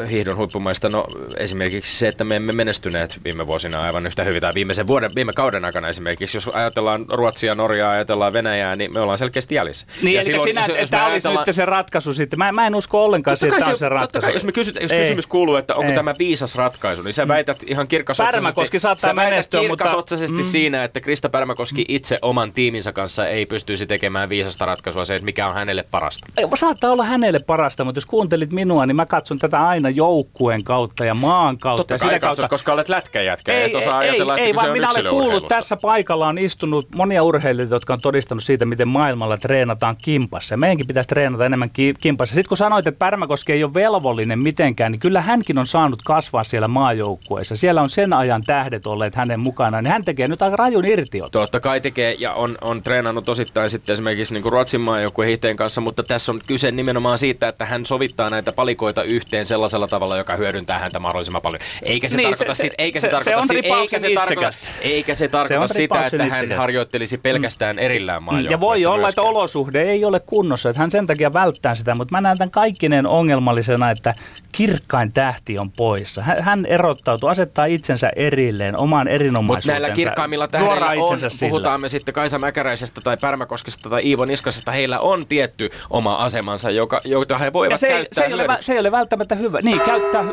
äh, hiihdon huippumaista? No esimerkiksi se, että me emme menestyneet viime vuosina aivan yhtä hyvin, tai viimeisen vuoden, viime kauden aikana esimerkiksi. Jos ajatellaan Ruotsia, Norjaa, ajatellaan Venäjää, niin me ollaan selkeästi jäljessä. Niin, Ja silloin, sinä, jos- että tämä olisi nyt se ratkaisu sitten. Mä, mä en usko ollenkaan siihen, että tämä on se, se ratkaisu. kai, jos, me kysyt, jos Ei. kysymys kuuluu, että onko Ei. Mm. tämä viisas ratkaisu, niin sä väität ihan kirkasotsaisesti, saattaa sä menestyä, mutta- kirkasotsaisesti siinä, että Krista Pärmäkoski itse oman tiiminsä kanssa ei pystyisi tekemään viisasta ratkaisua, se, että mikä on hänelle parasta. Ei, Saattaa olla hänelle parasta, mutta jos kuuntelit minua, niin mä katson tätä aina joukkueen kautta ja maan kautta. Totta ja sitä kautta, koska olet lätkäjätkä, et osaa ajatella, ei, että ei, vaan minä olen kuullut tässä paikalla on istunut monia urheilijoita, jotka on todistanut siitä, miten maailmalla treenataan kimpassa. Meidänkin pitäisi treenata enemmän ki- kimpassa. Sitten kun sanoit, että Pärmäkoski ei ole velvollinen mitenkään, niin kyllä hänkin on saanut kasvaa siellä maajoukkueessa. Siellä on sen ajan tähdet olleet hänen mukanaan, niin hän tekee nyt aika rajun irtiot. Totta kai tekee ja on, on treenannut osittain sitten esimerkiksi niin kuin Ruotsin maajoukkueen hiihteen kanssa, mutta tässä on kyse nimenomaan siitä, että hän sovittaa näitä palikoita yhteen sellaisella tavalla, joka hyödyntää häntä mahdollisimman paljon. Eikä se Niin, tarkoita, se- sit, eikä se- se, se tarkoita, on sit, eikä se tarkoita, eikä se Se tarkoita on sitä, että hän itsekästä. harjoittelisi pelkästään erillään maajoukkueesta Ja voi olla, että myöskään. olosuhde ei ole kunnossa, että hän sen takia välttää sitä, mutta mä näen tämän kaikkineen ongelmallisena, että kirkkain tähti on poissa. Hän, erottautuu, asettaa itsensä erilleen, oman Mutta erinomaisuutensa. näillä kirkkaimmilla tähdillä on, sillä. puhutaan me sitten Kaisa Mäkäräisestä tai Pärmäkoskesta tai Iivo Niskasesta, heillä on tietty oma asemansa, joka, jota he voivat Ja se, käyttää se, ei ole, se ei ole välttämättä hyvä. Niin, käyttää...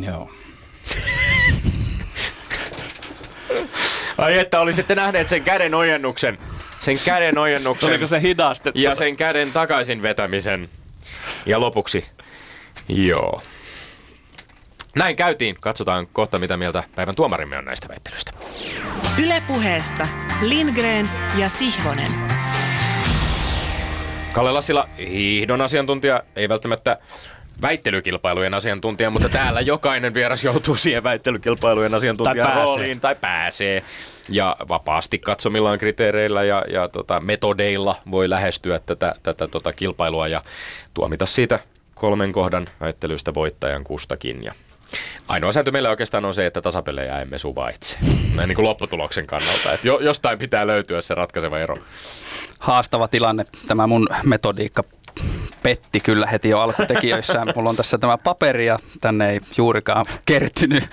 Joo. Ai että olisitte nähneet sen käden ojennuksen. Sen käden ojennuksen. Oliko se hidastettu? Ja sen käden takaisin vetämisen. Ja lopuksi, joo. Näin käytiin. Katsotaan kohta, mitä mieltä päivän tuomarimme on näistä väittelyistä. Ylepuheessa Lindgren ja Sihvonen. Kalle Lassila, hiihdon asiantuntija, ei välttämättä väittelykilpailujen asiantuntija, mutta täällä jokainen vieras joutuu siihen väittelykilpailujen asiantuntijan Tai pääsee. rooliin tai pääsee. Ja vapaasti katsomillaan kriteereillä ja, ja tota, metodeilla voi lähestyä tätä, tätä tota, kilpailua ja tuomita siitä kolmen kohdan väittelystä voittajan kustakin. Ja ainoa sääntö meillä oikeastaan on se, että tasapelejä emme suvaitse. Näin niin kuin lopputuloksen kannalta. Että jo, jostain pitää löytyä se ratkaiseva ero. haastava tilanne. Tämä mun metodiikka petti kyllä heti jo alkutekijöissään. Mulla on tässä tämä paperi ja tänne ei juurikaan kertynyt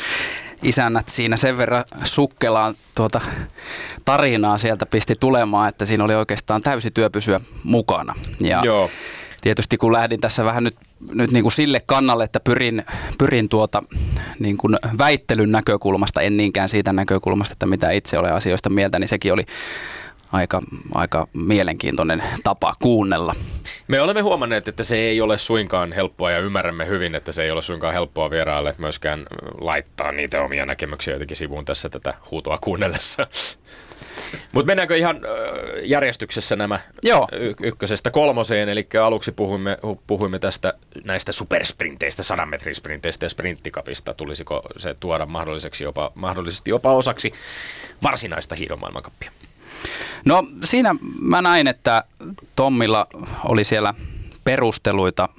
isännät siinä sen verran sukkelaan tuota tarinaa sieltä pisti tulemaan, että siinä oli oikeastaan täysi työ pysyä mukana. Ja Joo. tietysti kun lähdin tässä vähän nyt, nyt niin kuin sille kannalle, että pyrin, pyrin tuota niin kuin väittelyn näkökulmasta, en niinkään siitä näkökulmasta, että mitä itse olen asioista mieltä, niin sekin oli aika, aika mielenkiintoinen tapa kuunnella. Me olemme huomanneet, että se ei ole suinkaan helppoa ja ymmärrämme hyvin, että se ei ole suinkaan helppoa vieraalle myöskään laittaa niitä omia näkemyksiä jotenkin sivuun tässä tätä huutoa kuunnellessa. Mutta mennäänkö ihan järjestyksessä nämä Joo. y- ykkösestä kolmoseen, eli aluksi puhuimme, hu- puhuimme tästä näistä supersprinteistä, 100 metrin sprinteistä ja sprinttikapista. Tulisiko se tuoda mahdolliseksi jopa, mahdollisesti jopa osaksi varsinaista hiidon maailmankappia? No siinä mä näin, että Tommilla oli siellä perusteluita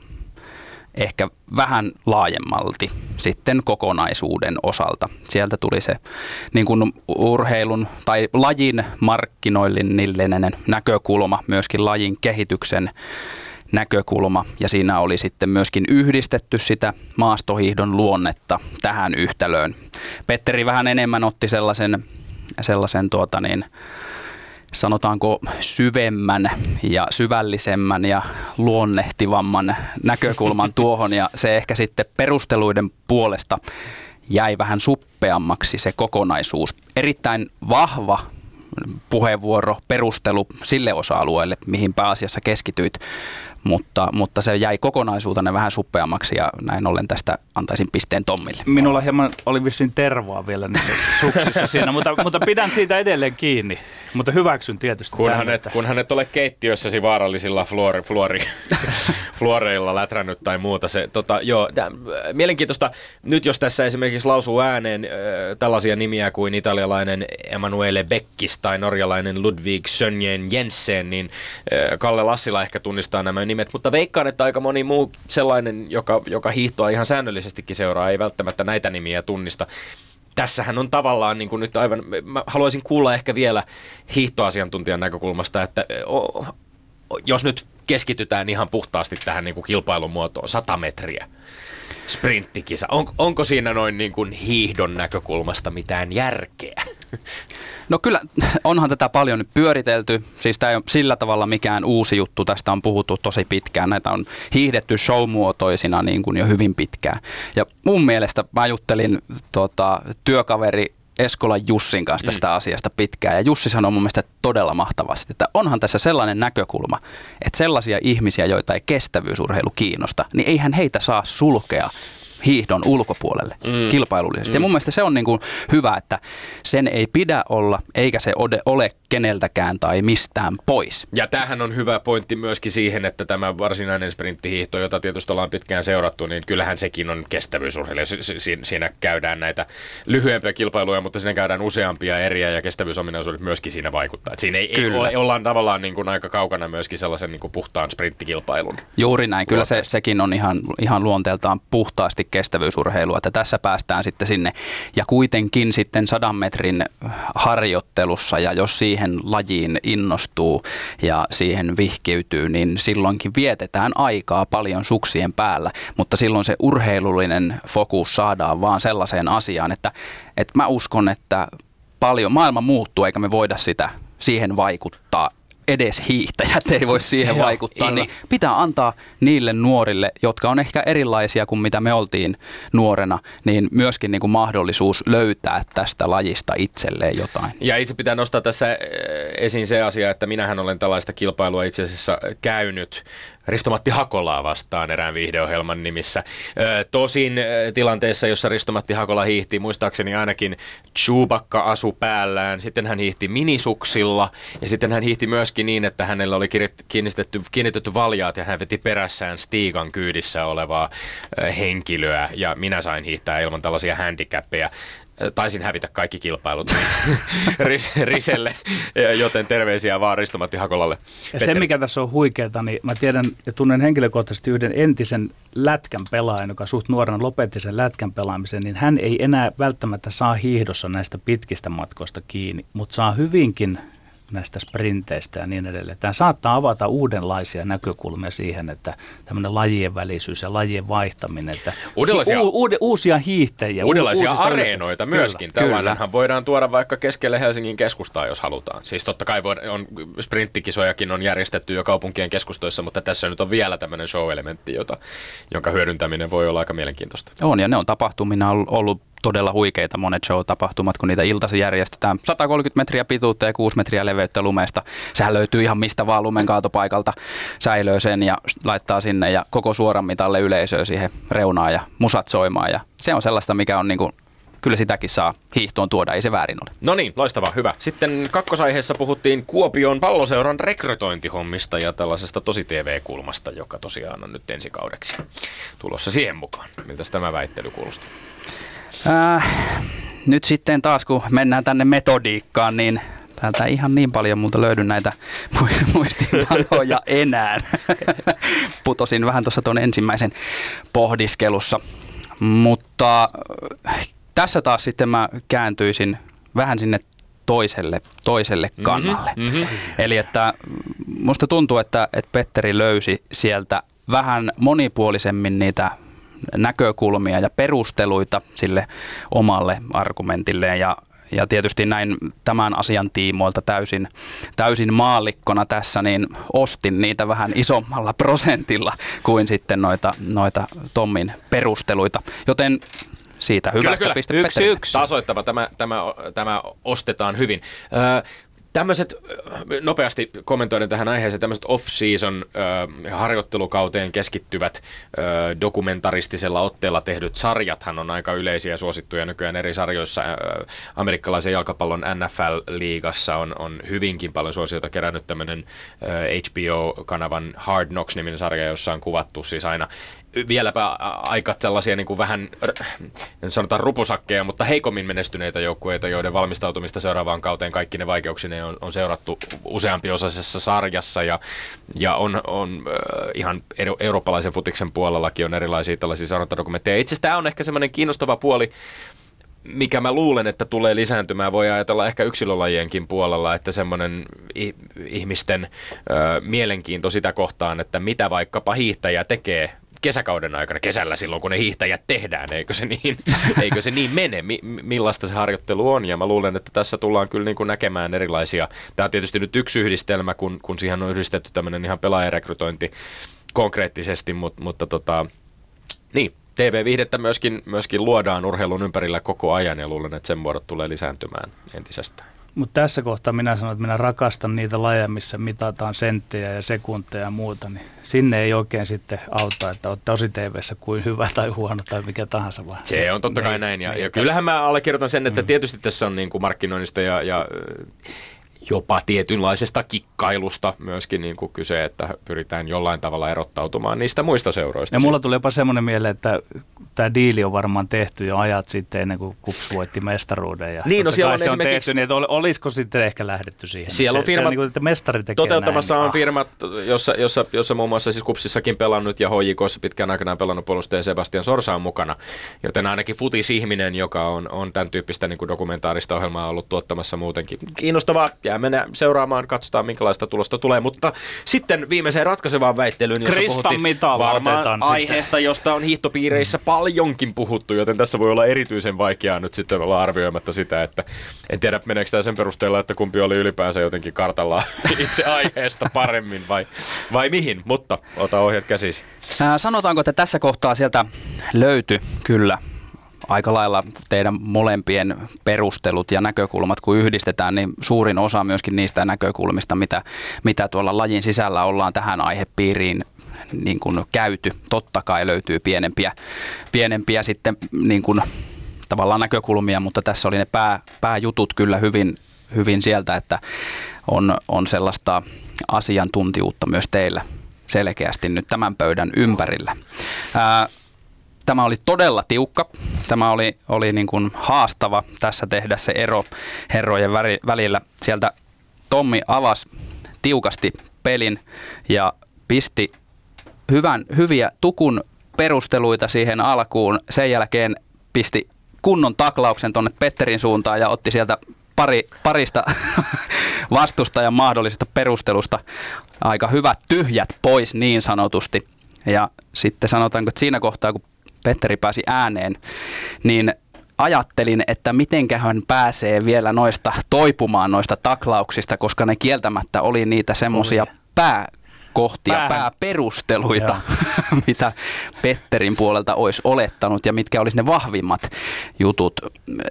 ehkä vähän laajemmalti sitten kokonaisuuden osalta. Sieltä tuli se niin kuin urheilun tai lajin markkinoillinen näkökulma, myöskin lajin kehityksen näkökulma ja siinä oli sitten myöskin yhdistetty sitä maastohiihdon luonnetta tähän yhtälöön. Petteri vähän enemmän otti sellaisen, sellaisen tuota niin, sanotaanko syvemmän ja syvällisemmän ja luonnehtivamman näkökulman (laughs) tuohon ja se ehkä sitten perusteluiden puolesta jäi vähän suppeammaksi se kokonaisuus. Erittäin vahva puheenvuoro, perustelu sille osa-alueelle, mihin pääasiassa keskityit, mutta, mutta se jäi kokonaisuutena vähän suppeammaksi ja näin ollen tästä antaisin pisteen Tommille. Minulla hieman oli vissiin tervaa vielä suksissa siinä, mutta, mutta pidän siitä edelleen kiinni. Mutta hyväksyn tietysti. Kun tämän, hänet, että- kun hänet ole keittiössäsi vaarallisilla fluori, fluori, (laughs) fluoreilla lätrännyt tai muuta. Se, tota, joo, tää, mielenkiintoista. Nyt jos tässä esimerkiksi lausuu ääneen äh, tällaisia nimiä kuin italialainen Emanuele Beckis tai norjalainen Ludwig Sönjen Jensen, niin äh, Kalle Lassila ehkä tunnistaa nämä nimet. Mutta veikkaan, että aika moni muu sellainen, joka, joka hiihtoa ihan säännöllisestikin seuraa, ei välttämättä näitä nimiä tunnista tässähän on tavallaan niin kuin nyt aivan, mä haluaisin kuulla ehkä vielä hiihtoasiantuntijan näkökulmasta, että jos nyt keskitytään ihan puhtaasti tähän niin kuin kilpailun muotoon, 100 metriä sprinttikisa, on, onko siinä noin niin kuin hiihdon näkökulmasta mitään järkeä? No kyllä, onhan tätä paljon nyt pyöritelty. Siis tämä ei ole sillä tavalla mikään uusi juttu. Tästä on puhuttu tosi pitkään. Näitä on hiihdetty showmuotoisina niin kuin jo hyvin pitkään. Ja mun mielestä mä juttelin tota, työkaveri Eskola Jussin kanssa tästä mm. asiasta pitkään. Ja Jussi sanoi mun mielestä todella mahtavasti, että onhan tässä sellainen näkökulma, että sellaisia ihmisiä, joita ei kestävyysurheilu kiinnosta, niin eihän heitä saa sulkea hiihdon ulkopuolelle mm. kilpailullisesti. Mm. Ja mun mielestä se on niin kuin hyvä, että sen ei pidä olla, eikä se ode- ole keneltäkään tai mistään pois. Ja tämähän on hyvä pointti myöskin siihen, että tämä varsinainen sprinttihiihto, jota tietysti ollaan pitkään seurattu, niin kyllähän sekin on. Si- si- Siinä käydään näitä lyhyempiä kilpailuja, mutta siinä käydään useampia eriä ja kestävyysominaisuudet myöskin siinä vaikuttaa. Et siinä ei, ei ole, ollaan tavallaan niin kuin aika kaukana myöskin sellaisen niin kuin puhtaan sprinttikilpailun. Juuri näin. Kyllä se, sekin on ihan, ihan luonteeltaan puhtaasti kestävyysurheilua, että tässä päästään sitten sinne. Ja kuitenkin sitten sadan metrin harjoittelussa ja jos siihen lajiin innostuu ja siihen vihkiytyy, niin silloinkin vietetään aikaa paljon suksien päällä. Mutta silloin se urheilullinen fokus saadaan vaan sellaiseen asiaan, että, että mä uskon, että paljon maailma muuttuu eikä me voida sitä siihen vaikuttaa edes hiihtäjät ei voi siihen (laughs) vaikuttaa, niin pitää antaa niille nuorille, jotka on ehkä erilaisia kuin mitä me oltiin nuorena, niin myöskin niin kuin mahdollisuus löytää tästä lajista itselleen jotain. Ja itse pitää nostaa tässä äh, esiin se asia, että minähän olen tällaista kilpailua itse asiassa käynyt Ristomatti Hakolaa vastaan erään viihdeohjelman nimissä. Tosin tilanteessa, jossa Ristomatti Hakola hiihti, muistaakseni ainakin Chewbacca asu päällään, sitten hän hiihti minisuksilla. Ja sitten hän hiihti myöskin niin, että hänellä oli kiinnitetty, kiinnitetty valjaat ja hän veti perässään Stiigan kyydissä olevaa henkilöä. Ja minä sain hiihtää ilman tällaisia handicappeja taisin hävitä kaikki kilpailut (laughs) Riselle, joten terveisiä vaan Ristomatti Hakolalle. Ja se, mikä tässä on huikeeta, niin mä tiedän ja tunnen henkilökohtaisesti yhden entisen lätkän pelaajan, joka suht nuorena lopetti sen lätkän pelaamisen, niin hän ei enää välttämättä saa hiihdossa näistä pitkistä matkoista kiinni, mutta saa hyvinkin näistä sprinteistä ja niin edelleen. Tämä saattaa avata uudenlaisia näkökulmia siihen, että tämmöinen lajien välisyys ja lajien vaihtaminen, että uudenlaisia, u, uude, uusia hiihtäjiä. Uudenlaisia u, areenoita myöskin. Kyllä, Tällainenhan kyllä. voidaan tuoda vaikka keskelle Helsingin keskustaa, jos halutaan. Siis totta kai voi, on, sprinttikisojakin on järjestetty jo kaupunkien keskustoissa, mutta tässä nyt on vielä tämmöinen show-elementti, jota, jonka hyödyntäminen voi olla aika mielenkiintoista. On, ja ne on tapahtumina ollut todella huikeita monet show-tapahtumat, kun niitä iltasi järjestetään 130 metriä pituutta ja 6 metriä leveyttä lumesta. Sehän löytyy ihan mistä vaan lumen kaatopaikalta, säilöö sen ja laittaa sinne ja koko suoran mitalle yleisöä siihen reunaan ja musat soimaan. Ja se on sellaista, mikä on niin kuin kyllä sitäkin saa hiihtoon tuoda, ei se väärin ole. No niin, loistavaa, hyvä. Sitten kakkosaiheessa puhuttiin Kuopion palloseuran rekrytointihommista ja tällaisesta tosi TV-kulmasta, joka tosiaan on nyt ensi kaudeksi tulossa siihen mukaan. Miltä tämä väittely kuulosti? Äh, nyt sitten taas kun mennään tänne metodiikkaan, niin täältä ihan niin paljon multa löydy näitä (laughs) muistiinpanoja enää. (laughs) Putosin vähän tuossa tuon ensimmäisen pohdiskelussa. Mutta äh, tässä taas sitten mä kääntyisin vähän sinne toiselle, toiselle mhm, kannalle. Mm-hmm, mm-hmm. Eli että musta tuntuu, että, että Petteri löysi sieltä vähän monipuolisemmin niitä näkökulmia ja perusteluita sille omalle argumentilleen ja ja tietysti näin tämän asian tiimoilta täysin, täysin maallikkona tässä, niin ostin niitä vähän isommalla (laughs) prosentilla kuin sitten noita, noita Tommin perusteluita. Joten siitä hyvästä kyllä, kyllä. Yksi, yksi. Tasoittava, tämä, tämä, tämä ostetaan hyvin. Öö, Tämmöiset, nopeasti kommentoiden tähän aiheeseen, tämmöiset off-season äh, harjoittelukauteen keskittyvät äh, dokumentaristisella otteella tehdyt sarjathan on aika yleisiä ja suosittuja nykyään eri sarjoissa. Äh, amerikkalaisen jalkapallon NFL-liigassa on, on hyvinkin paljon suosiota kerännyt tämmöinen äh, HBO-kanavan Hard Knocks-niminen sarja, jossa on kuvattu siis aina vieläpä aika tällaisia niin kuin vähän, sanotaan rupusakkeja, mutta heikommin menestyneitä joukkueita, joiden valmistautumista seuraavaan kauteen kaikki ne vaikeuksineen on, on seurattu useampi osaisessa sarjassa ja, ja on, on äh, ihan eurooppalaisen futiksen puolellakin on erilaisia tällaisia seurantadokumentteja. Itse asiassa tämä on ehkä semmoinen kiinnostava puoli, mikä mä luulen, että tulee lisääntymään, voi ajatella ehkä yksilölajienkin puolella, että semmoinen ihmisten ö, mielenkiinto sitä kohtaan, että mitä vaikkapa hiihtäjä tekee kesäkauden aikana, kesällä silloin kun ne hiihtäjät tehdään, eikö se niin, (laughs) eikö se niin mene, Mi- millaista se harjoittelu on? Ja mä luulen, että tässä tullaan kyllä niin kuin näkemään erilaisia, tämä on tietysti nyt yksi yhdistelmä, kun, kun siihen on yhdistetty tämmöinen ihan pelaajarekrytointi konkreettisesti, mutta, mutta tota, niin, TV-viihdettä myöskin, myöskin luodaan urheilun ympärillä koko ajan ja luulen, että sen muodot tulee lisääntymään entisestään. Mutta tässä kohtaa minä sanon, että minä rakastan niitä lajeja, missä mitataan senttejä ja sekunteja ja muuta, niin sinne ei oikein sitten auta, että olette tosi tv kuin hyvä tai huono tai mikä tahansa vaan. Se, se on totta kai näin. Ja, ja kyllähän mä allekirjoitan sen, että mm. tietysti tässä on niin kuin markkinoinnista ja, ja jopa tietynlaisesta kikkailusta myöskin niin kuin kyse, että pyritään jollain tavalla erottautumaan niistä muista seuroista. Ja mulla tuli jopa semmoinen mieleen, että tämä diili on varmaan tehty jo ajat sitten ennen kuin Kups voitti mestaruuden. Ja niin, no siellä on, se on tehty, niin että olisiko sitten ehkä lähdetty siihen? Siellä on firmat, se, se, niin kuin, mestari toteuttamassa näin. on firmat, jossa, jossa, jossa muun muassa siis Kupsissakin pelannut ja HJKssa pitkään aikana pelannut puolustaja Sebastian Sorsa on mukana, joten ainakin futisihminen, joka on, on tämän tyyppistä niin kuin dokumentaarista ohjelmaa ollut tuottamassa muutenkin. Kiinnostavaa, jää mennä seuraamaan, katsotaan minkälaista tulosta tulee, mutta sitten viimeiseen ratkaisevaan väittelyyn, jossa puhuttiin varmaan aiheesta, sitten. josta on hiihtopiireissä paljon paljonkin puhuttu, joten tässä voi olla erityisen vaikeaa nyt sitten olla arvioimatta sitä, että en tiedä meneekö tämä sen perusteella, että kumpi oli ylipäänsä jotenkin kartalla (laughs) itse aiheesta paremmin vai, vai mihin, mutta ota ohjat käsisi. Sanotaanko, että tässä kohtaa sieltä löytyi kyllä aika lailla teidän molempien perustelut ja näkökulmat, kun yhdistetään, niin suurin osa myöskin niistä näkökulmista, mitä, mitä tuolla lajin sisällä ollaan tähän aihepiiriin niin kuin käyty. Totta kai löytyy pienempiä, pienempiä sitten niin kuin tavallaan näkökulmia, mutta tässä oli ne pää, pääjutut kyllä hyvin, hyvin sieltä, että on, on sellaista asiantuntijuutta myös teillä selkeästi nyt tämän pöydän ympärillä. Ää, tämä oli todella tiukka. Tämä oli, oli niin kuin haastava tässä tehdä se ero herrojen välillä. Sieltä Tommi avasi tiukasti pelin ja pisti hyvän, hyviä tukun perusteluita siihen alkuun. Sen jälkeen pisti kunnon taklauksen tuonne Petterin suuntaan ja otti sieltä pari, parista (laughs) vastustajan mahdollisesta perustelusta aika hyvät tyhjät pois niin sanotusti. Ja sitten sanotaanko, että siinä kohtaa, kun Petteri pääsi ääneen, niin ajattelin, että mitenköhän pääsee vielä noista toipumaan noista taklauksista, koska ne kieltämättä oli niitä semmoisia pää kohtia, Päähän. pääperusteluita, (laughs) mitä Petterin puolelta olisi olettanut ja mitkä olisi ne vahvimmat jutut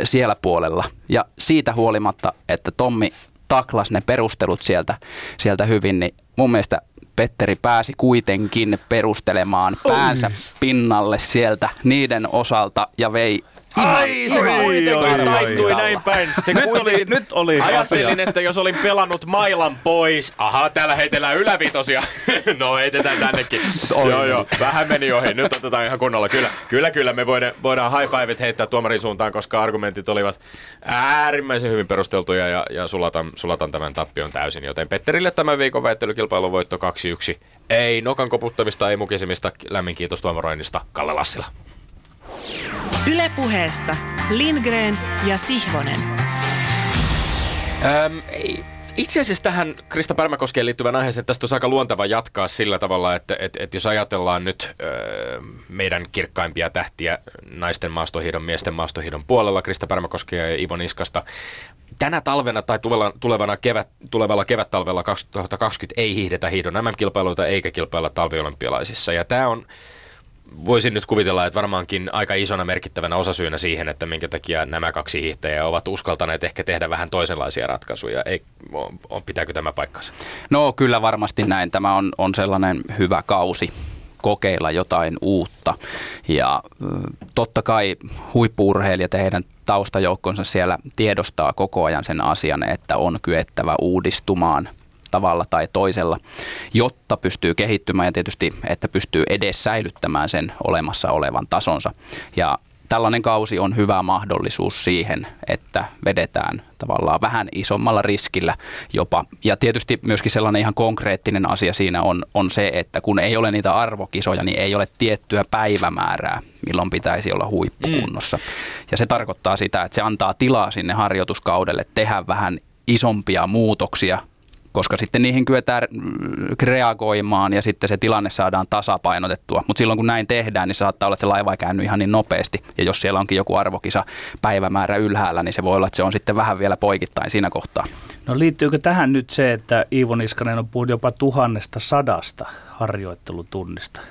siellä puolella. Ja siitä huolimatta, että Tommi taklas ne perustelut sieltä, sieltä hyvin, niin mun mielestä Petteri pääsi kuitenkin perustelemaan päänsä pinnalle sieltä niiden osalta ja vei Ai, se kuitenkin taittui näin päin. Se nyt, oli, nyt oli Ajattelin, asia. että jos olin pelannut mailan pois, aha, täällä heitellään ylävitosia. (laughs) no, heitetään tännekin. Oi. Joo, joo, vähän meni ohi. Nyt otetaan ihan kunnolla. Kyllä, kyllä, kyllä me voidaan, voidaan high fiveit heittää tuomarin suuntaan, koska argumentit olivat äärimmäisen hyvin perusteltuja ja, ja sulatan, sulatan tämän tappion täysin. Joten Petterille tämän viikon väittelykilpailun voitto 2-1. Ei nokan koputtamista, ei mukisemista. Lämmin kiitos tuomaroinnista Kalle Lassila. Ylepuheessa Lindgren ja Sihvonen. Öm, itse asiassa tähän Krista Pärmäkoskeen liittyvän aiheeseen tästä olisi aika luonteva jatkaa sillä tavalla, että että että jos ajatellaan nyt ö, meidän kirkkaimpia tähtiä naisten maastohiidon, miesten maastohiidon puolella, Krista Pärmäkoskea ja Ivo Niskasta, tänä talvena tai tulevana kevät, tulevalla kevättalvella 2020 ei hiihdetä hiidon MM-kilpailuita eikä kilpailla talviolympialaisissa. Ja tämä on voisin nyt kuvitella, että varmaankin aika isona merkittävänä osasyynä siihen, että minkä takia nämä kaksi hiihtäjää ovat uskaltaneet ehkä tehdä vähän toisenlaisia ratkaisuja. Ei, on, pitääkö tämä paikkansa? No kyllä varmasti näin. Tämä on, on sellainen hyvä kausi kokeilla jotain uutta. Ja totta kai huippuurheilijat ja heidän taustajoukkonsa siellä tiedostaa koko ajan sen asian, että on kyettävä uudistumaan – tavalla tai toisella, jotta pystyy kehittymään ja tietysti, että pystyy edes säilyttämään sen olemassa olevan tasonsa. Ja tällainen kausi on hyvä mahdollisuus siihen, että vedetään tavallaan vähän isommalla riskillä jopa. Ja tietysti myöskin sellainen ihan konkreettinen asia siinä on, on se, että kun ei ole niitä arvokisoja, niin ei ole tiettyä päivämäärää, milloin pitäisi olla huippukunnossa. Mm. Ja se tarkoittaa sitä, että se antaa tilaa sinne harjoituskaudelle tehdä vähän isompia muutoksia koska sitten niihin kyetään reagoimaan ja sitten se tilanne saadaan tasapainotettua. Mutta silloin kun näin tehdään, niin saattaa olla, että se laiva ei käynyt ihan niin nopeasti. Ja jos siellä onkin joku arvokisa päivämäärä ylhäällä, niin se voi olla, että se on sitten vähän vielä poikittain siinä kohtaa. No liittyykö tähän nyt se, että Iivo Niskanen on puhunut jopa tuhannesta sadasta harjoittelutunnista?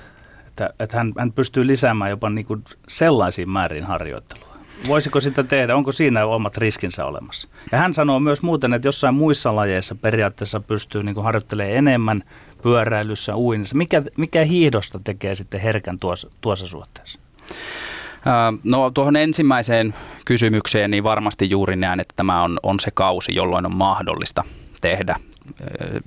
Että, että hän, hän pystyy lisäämään jopa niin kuin sellaisiin määrin harjoittelua. Voisiko sitä tehdä? Onko siinä omat riskinsä olemassa? Ja hän sanoo myös muuten, että jossain muissa lajeissa periaatteessa pystyy niin harjoittelemaan enemmän pyöräilyssä, uinnissa. Mikä, mikä hiihdosta tekee sitten herkän tuossa, tuossa suhteessa? No tuohon ensimmäiseen kysymykseen, niin varmasti juuri näen, että tämä on, on se kausi, jolloin on mahdollista tehdä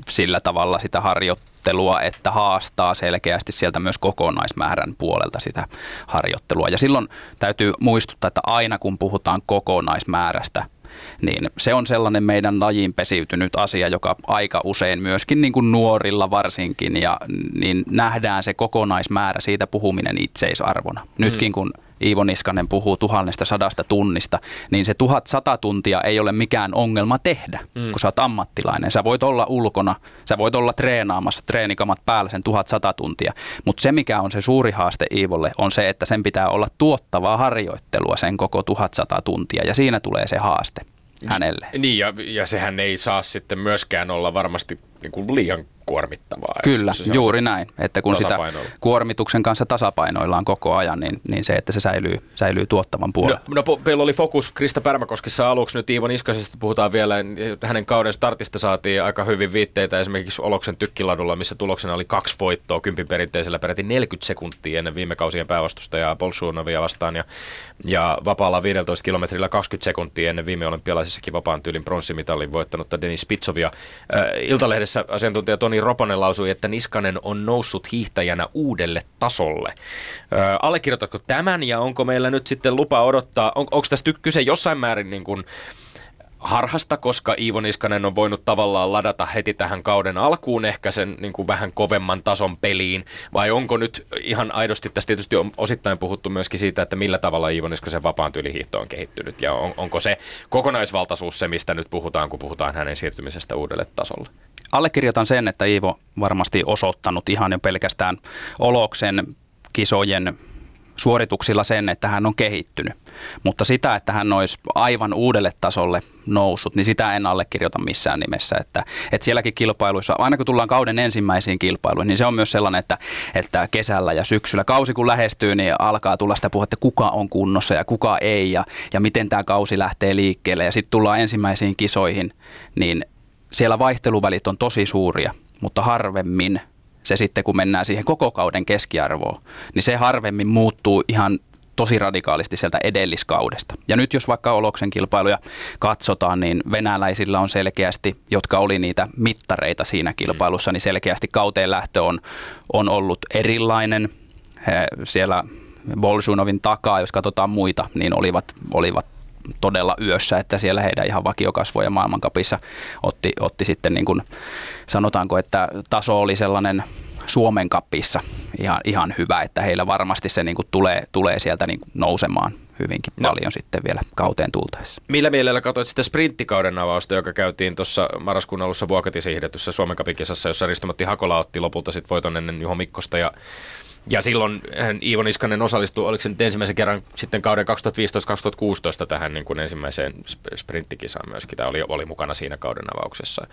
sillä tavalla sitä harjoittelua, että haastaa selkeästi sieltä myös kokonaismäärän puolelta sitä harjoittelua. Ja silloin täytyy muistuttaa, että aina kun puhutaan kokonaismäärästä, niin se on sellainen meidän lajiin pesiytynyt asia, joka aika usein myöskin niin kuin nuorilla varsinkin, ja niin nähdään se kokonaismäärä siitä puhuminen itseisarvona. Nytkin mm. kun Iivo Niskanen puhuu tuhannesta sadasta tunnista, niin se tuhat sata tuntia ei ole mikään ongelma tehdä, mm. kun sä oot ammattilainen. Sä voit olla ulkona, sä voit olla treenaamassa treenikamat päällä sen tuhat sata tuntia, mutta se mikä on se suuri haaste Iivolle on se, että sen pitää olla tuottavaa harjoittelua sen koko tuhat sata tuntia ja siinä tulee se haaste hänelle. Niin, ja, ja sehän ei saa sitten myöskään olla varmasti niin kuin liian kuormittavaa. Kyllä, Se- juuri se- näin. Että kun sitä kuormituksen kanssa tasapainoillaan koko ajan, niin, niin se, että se säilyy, säilyy tuottavan No, puolella. no po- meillä oli fokus Krista Pärmäkoskissa aluksi, nyt Iivo Niskasesta puhutaan vielä. Hänen kauden startista saatiin aika hyvin viitteitä esimerkiksi Oloksen tykkiladulla, missä tuloksena oli kaksi voittoa kympin perinteisellä peräti 40 sekuntia ennen viime kausien päävastusta ja Bolshunovia vastaan ja, ja vapaalla 15 kilometrillä 20 sekuntia ennen viime olympialaisissakin vapaan tyylin pronssimitalin voittanutta Denis Spitsovia. Äh, Iltalehdessä asiantuntija Toni Roponen lausui, että Niskanen on noussut hiihtäjänä uudelle tasolle. Äh, allekirjoitatko tämän ja onko meillä nyt sitten lupa odottaa, on, onko tästä kyse jossain määrin niin kuin harhasta, koska Iivo Niskanen on voinut tavallaan ladata heti tähän kauden alkuun ehkä sen niin kuin vähän kovemman tason peliin, vai onko nyt ihan aidosti, tässä tietysti on osittain puhuttu myöskin siitä, että millä tavalla Iivo Niskasen vapaan tyylihiihto on kehittynyt, ja on, onko se kokonaisvaltaisuus se, mistä nyt puhutaan, kun puhutaan hänen siirtymisestä uudelle tasolle? Allekirjoitan sen, että Iivo varmasti osoittanut ihan jo pelkästään Oloksen kisojen suorituksilla sen, että hän on kehittynyt. Mutta sitä, että hän olisi aivan uudelle tasolle noussut, niin sitä en allekirjoita missään nimessä. Että, että sielläkin kilpailuissa, aina kun tullaan kauden ensimmäisiin kilpailuihin, niin se on myös sellainen, että, että kesällä ja syksyllä, kausi kun lähestyy, niin alkaa tulla sitä puhetta, kuka on kunnossa ja kuka ei ja, ja miten tämä kausi lähtee liikkeelle. Ja sitten tullaan ensimmäisiin kisoihin, niin siellä vaihteluvälit on tosi suuria, mutta harvemmin se sitten, kun mennään siihen koko kauden keskiarvoon, niin se harvemmin muuttuu ihan tosi radikaalisti sieltä edelliskaudesta. Ja nyt jos vaikka Oloksen kilpailuja katsotaan, niin venäläisillä on selkeästi, jotka oli niitä mittareita siinä kilpailussa, niin selkeästi kauteen lähtö on, on ollut erilainen. He, siellä Bolshunovin takaa, jos katsotaan muita, niin olivat, olivat todella yössä, että siellä heidän ihan vakiokasvoja maailmankapissa otti, otti sitten niin kuin, sanotaanko, että taso oli sellainen Suomen kapissa ihan, ihan hyvä, että heillä varmasti se niin kuin tulee, tulee sieltä niin kuin nousemaan hyvinkin No. paljon sitten vielä kauteen tultaessa. Millä mielellä katsoit sitä sprinttikauden avausta, joka käytiin tuossa marraskuun alussa Vuokatissa hiihdetyssä Suomen Cupin kisassa, jossa Ristomatti Hakola otti lopulta sitten voiton ennen Juho Mikkosta ja ja silloin Iivo Niskanen osallistui, oliko se nyt ensimmäisen kerran sitten kauden 2015-2016 tähän niin kuin ensimmäiseen sp- sprinttikisaan myöskin. Tämä oli, oli mukana siinä kauden avauksessa.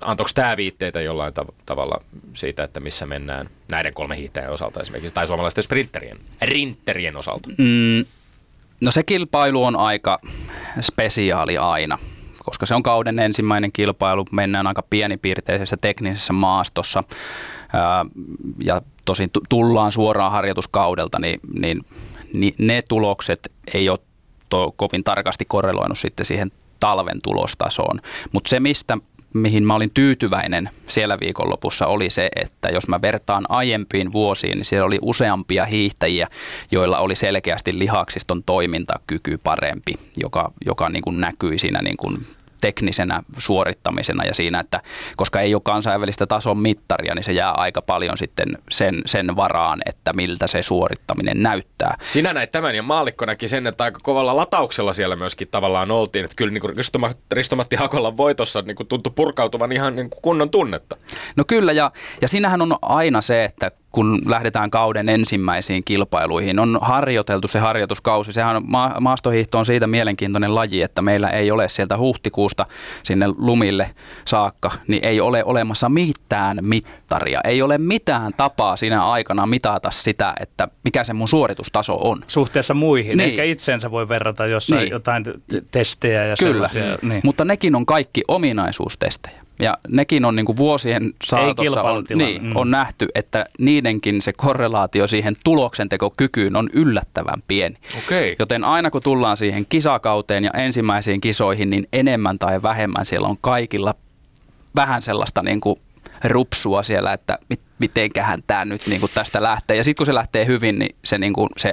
Antoiko tämä viitteitä jollain tav- tavalla siitä, että missä mennään näiden kolme hiihtäjän osalta esimerkiksi, tai suomalaisten sprinterien, rintterien osalta? Mm, no se kilpailu on aika spesiaali aina, koska se on kauden ensimmäinen kilpailu, mennään aika pienipiirteisessä teknisessä maastossa ja tosin tu- tullaan suoraan harjoituskaudelta, niin, niin, niin ne tulokset ei ole to, kovin tarkasti korreloinut sitten siihen talven tulostasoon. Mutta se, mistä mihin mä olin tyytyväinen siellä viikonlopussa oli se, että jos mä vertaan aiempiin vuosiin, niin siellä oli useampia hiihtäjiä, joilla oli selkeästi lihaksiston toimintakyky parempi, joka, joka niin kuin näkyi siinä niin kuin teknisenä suorittamisena ja siinä, että koska ei ole kansainvälistä tason mittaria, niin se jää aika paljon sitten sen, sen varaan, että miltä se suorittaminen näyttää. Sinä näit tämän ja maallikko näki sen, että aika kovalla latauksella siellä myöskin tavallaan oltiin. Että kyllä niin kuin Ristomatti, Hakolan voitossa niin kuin tuntui purkautuvan ihan niin kuin kunnon tunnetta. No kyllä, ja, ja siinähän on aina se, että kun lähdetään kauden ensimmäisiin kilpailuihin, on harjoiteltu se harjoituskausi. Sehän on, ma- maastohiihto on siitä mielenkiintoinen laji, että meillä ei ole sieltä huhtikuusta sinne lumille saakka, niin ei ole olemassa mitään mittaria. Ei ole mitään tapaa siinä aikana mitata sitä, että mikä se mun suoritustaso on. Suhteessa muihin, Niin. eikä itseensä voi verrata jossain Niin. jotain testejä ja Kyllä, sellaisia. Niin. mutta nekin on kaikki ominaisuustestejä. Ja nekin on niin kuin vuosien saatossa on, niin, Mm. on nähty, että niidenkin se korrelaatio siihen tuloksentekokykyyn on yllättävän pieni. Okei. Joten aina kun tullaan siihen kisakauteen ja ensimmäisiin kisoihin, niin enemmän tai vähemmän siellä on kaikilla vähän sellaista niin kuin rupsua siellä, että mit, mitenköhän tämä nyt niin kuin tästä lähtee. Ja sitten kun se lähtee hyvin, niin se, niin kuin, se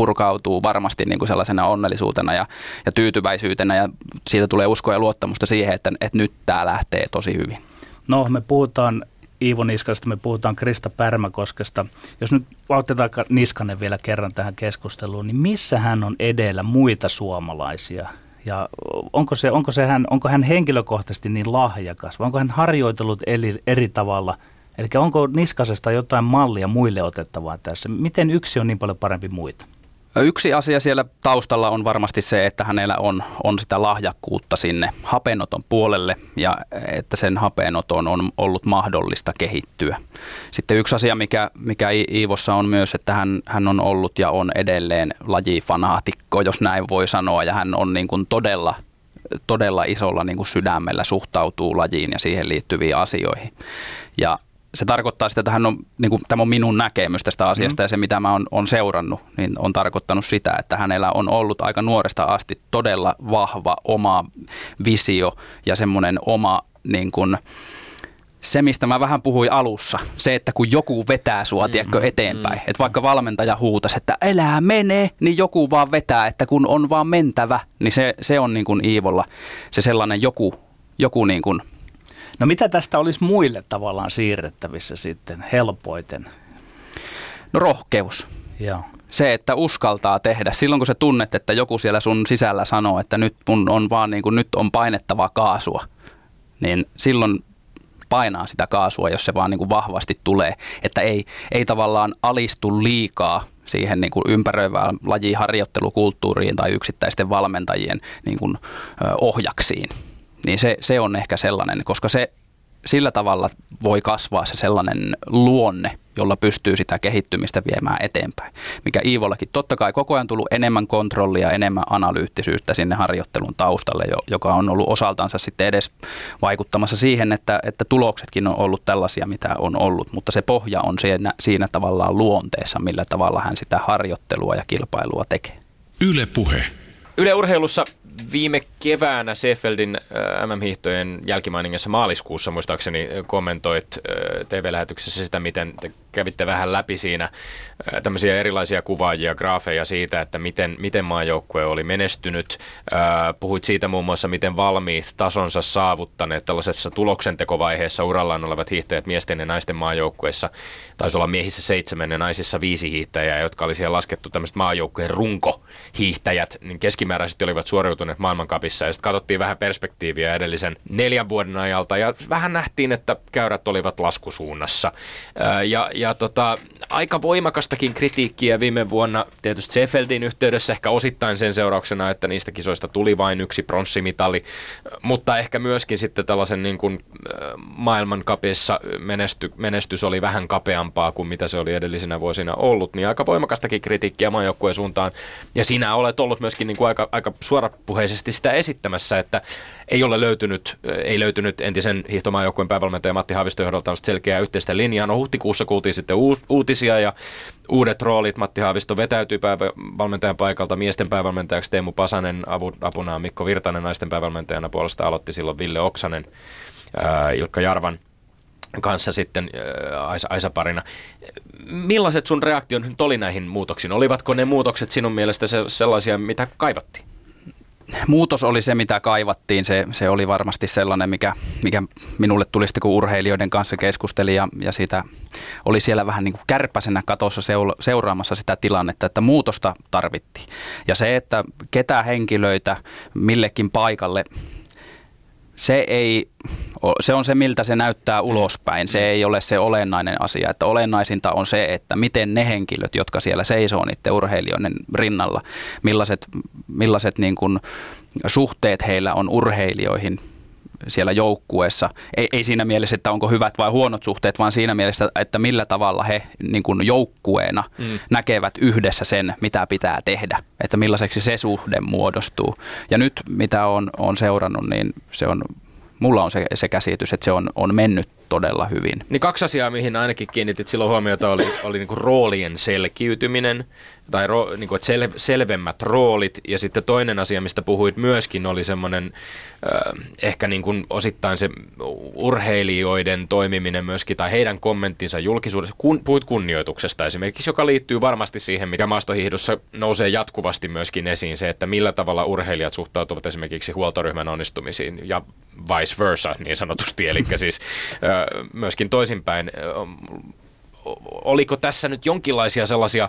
purkautuu varmasti niin kuin sellaisena onnellisuutena ja, ja tyytyväisyytenä ja siitä tulee uskoa ja luottamusta siihen, että, että nyt tämä lähtee tosi hyvin. No, me puhutaan Iivo Niskasta, me puhutaan Krista Pärmäkoskesta. Jos nyt otetaan Niskanen vielä kerran tähän keskusteluun, niin missä hän on edellä muita suomalaisia? Ja onko, se, onko, se hän, onko hän henkilökohtaisesti niin lahjakas vai onko hän harjoitellut eri, eri tavalla? Eli onko Niskasesta jotain mallia muille otettavaa tässä? Miten yksi on niin paljon parempi muita? Yksi asia siellä taustalla on varmasti se, että hänellä on, on sitä lahjakkuutta sinne hapenoton puolelle ja että sen hapenoton on ollut mahdollista kehittyä. Sitten yksi asia, mikä, mikä Iivossa on myös, että hän, hän on ollut ja on edelleen lajifanaatikko, jos näin voi sanoa, ja hän on niin kuin todella todella isolla niin kuin sydämellä suhtautuu lajiin ja siihen liittyviin asioihin. Ja se tarkoittaa sitä, että hän on, niin kuin, tämä on minun näkemys tästä asiasta mm. ja se mitä mä oon, on seurannut, niin on tarkoittanut sitä, että hänellä on ollut aika nuoresta asti todella vahva oma visio ja semmoinen oma niin kuin, se, mistä mä vähän puhuin alussa, se, että kun joku vetää sua, mm, tiedätkö, eteenpäin, mm, että vaikka valmentaja huutasi, että elää mene, niin joku vaan vetää, että kun on vaan mentävä, niin se, se on niin kuin Iivolla se sellainen joku, joku niin kuin No mitä tästä olisi muille tavallaan siirrettävissä sitten helpoiten? No rohkeus. Joo. Se, että uskaltaa tehdä. Silloin kun sä tunnet, että joku siellä sun sisällä sanoo, että nyt mun on vaan niin kuin, nyt on painettava kaasua, niin silloin painaa sitä kaasua, jos se vaan niin kuin vahvasti tulee. Että ei, ei tavallaan alistu liikaa siihen niin kuin ympäröivään lajiharjoittelukulttuuriin tai yksittäisten valmentajien niin kuin, ohjaksiin niin se, se on ehkä sellainen, koska se sillä tavalla voi kasvaa se sellainen luonne, jolla pystyy sitä kehittymistä viemään eteenpäin. Mikä Iivollakin totta kai koko ajan tullut enemmän kontrollia, enemmän analyyttisyyttä sinne harjoittelun taustalle, joka on ollut osaltansa sitten edes vaikuttamassa siihen, että, että tuloksetkin on ollut tällaisia, mitä on ollut, mutta se pohja on siinä, siinä tavallaan luonteessa, millä tavalla hän sitä harjoittelua ja kilpailua tekee. Yle Puhe. Yle Urheilussa viime keväänä Seefeldin äh, MM-hiihtojen jälkimainingassa maaliskuussa muistaakseni kommentoit äh, TV-lähetyksessä sitä, miten te kävitte vähän läpi siinä äh, tämmöisiä erilaisia kuvaajia, graafeja siitä, että miten, miten maajoukkue oli menestynyt. Puhuit siitä muun muassa, miten valmiit tasonsa saavuttaneet tällaisessa tuloksentekovaiheessa urallaan olevat hiihtäjät miesten ja naisten maajoukkueissa. Taisi olla miehissä seitsemän ja naisissa viisi hiihtäjää, jotka oli siellä laskettu tämmöiset maajoukkueen runkohiihtäjät, niin keskimääräisesti olivat suoriutuneet maailmankapissa. Ja sitten katsottiin vähän perspektiiviä edellisen neljän vuoden ajalta ja vähän nähtiin, että käyrät olivat laskusuunnassa. Ja, ja tota, aika voimakastakin kritiikkiä viime vuonna tietysti Seefeldin yhteydessä, ehkä osittain sen seurauksena, että niistä kisoista tuli vain yksi pronssimitali, mutta ehkä myöskin sitten tällaisen niin kuin maailmankapissa menesty, menestys oli vähän kapeampaa kuin mitä se oli edellisinä vuosina ollut, niin aika voimakastakin kritiikkiä maajoukkueen suuntaan. Ja sinä olet ollut myöskin niin kuin aika, aika suorapuheisesti sitä esittämässä, että ei ole löytynyt, ei löytynyt entisen hiihtomaajoukkueen päävalmentaja Matti Haavisto johdolta selkeää yhteistä linjaa. No huhtikuussa kuultiin sitten uutisia ja uudet roolit. Matti Haavisto vetäytyi päävalmentajan paikalta. Miesten päävalmentajaksi Teemu Pasanen, avu, apunaan Mikko Virtanen naisten päävalmentajana puolesta aloitti silloin Ville Oksanen, Ilkka Jarvan kanssa sitten Aisa, Aisa-parina. Millaiset sun reaktion oli näihin muutoksiin? Olivatko ne muutokset sinun mielestä sellaisia, mitä kaivattiin? Muutos oli se, mitä kaivattiin. Se, se oli varmasti sellainen, mikä, mikä minulle tuli sitten, kun urheilijoiden kanssa keskusteli ja, ja siitä oli siellä vähän niin kuin kärpäsenä katossa seuraamassa sitä tilannetta, että muutosta tarvittiin. Ja se, että ketä henkilöitä millekin paikalle se ei, se on se miltä se näyttää ulospäin. Se ei ole se olennainen asia. Että olennaisinta on se, että miten ne henkilöt, jotka siellä seisoo niiden urheilijoiden rinnalla, millaiset, millaiset niin kuin suhteet heillä on urheilijoihin siellä joukkueessa. Ei, ei siinä mielessä, että onko hyvät vai huonot suhteet, vaan siinä mielessä, että millä tavalla he niin kuin joukkueena mm. näkevät yhdessä sen, mitä pitää tehdä. Että millaiseksi se suhde muodostuu. Ja nyt, mitä on, on seurannut, niin se on, mulla on se, se käsitys, että se on, on mennyt todella hyvin. Niin kaksi asiaa, mihin ainakin kiinnitit silloin huomiota, oli, oli niin kuin roolien selkiytyminen tai ro, niin kuin, sel, selvemmät roolit. Ja sitten toinen asia, mistä puhuit myöskin, oli semmoinen äh, ehkä niin kuin osittain se urheilijoiden toimiminen myöskin, tai heidän kommenttinsa julkisuudessa. Kun, puhuit kunnioituksesta esimerkiksi, joka liittyy varmasti siihen, mikä maastohiihdossa nousee jatkuvasti myöskin esiin, se, että millä tavalla urheilijat suhtautuvat esimerkiksi huoltoryhmän onnistumisiin ja vice versa niin sanotusti. Eli (laughs) siis äh, myöskin toisinpäin. Äh, oliko tässä nyt jonkinlaisia sellaisia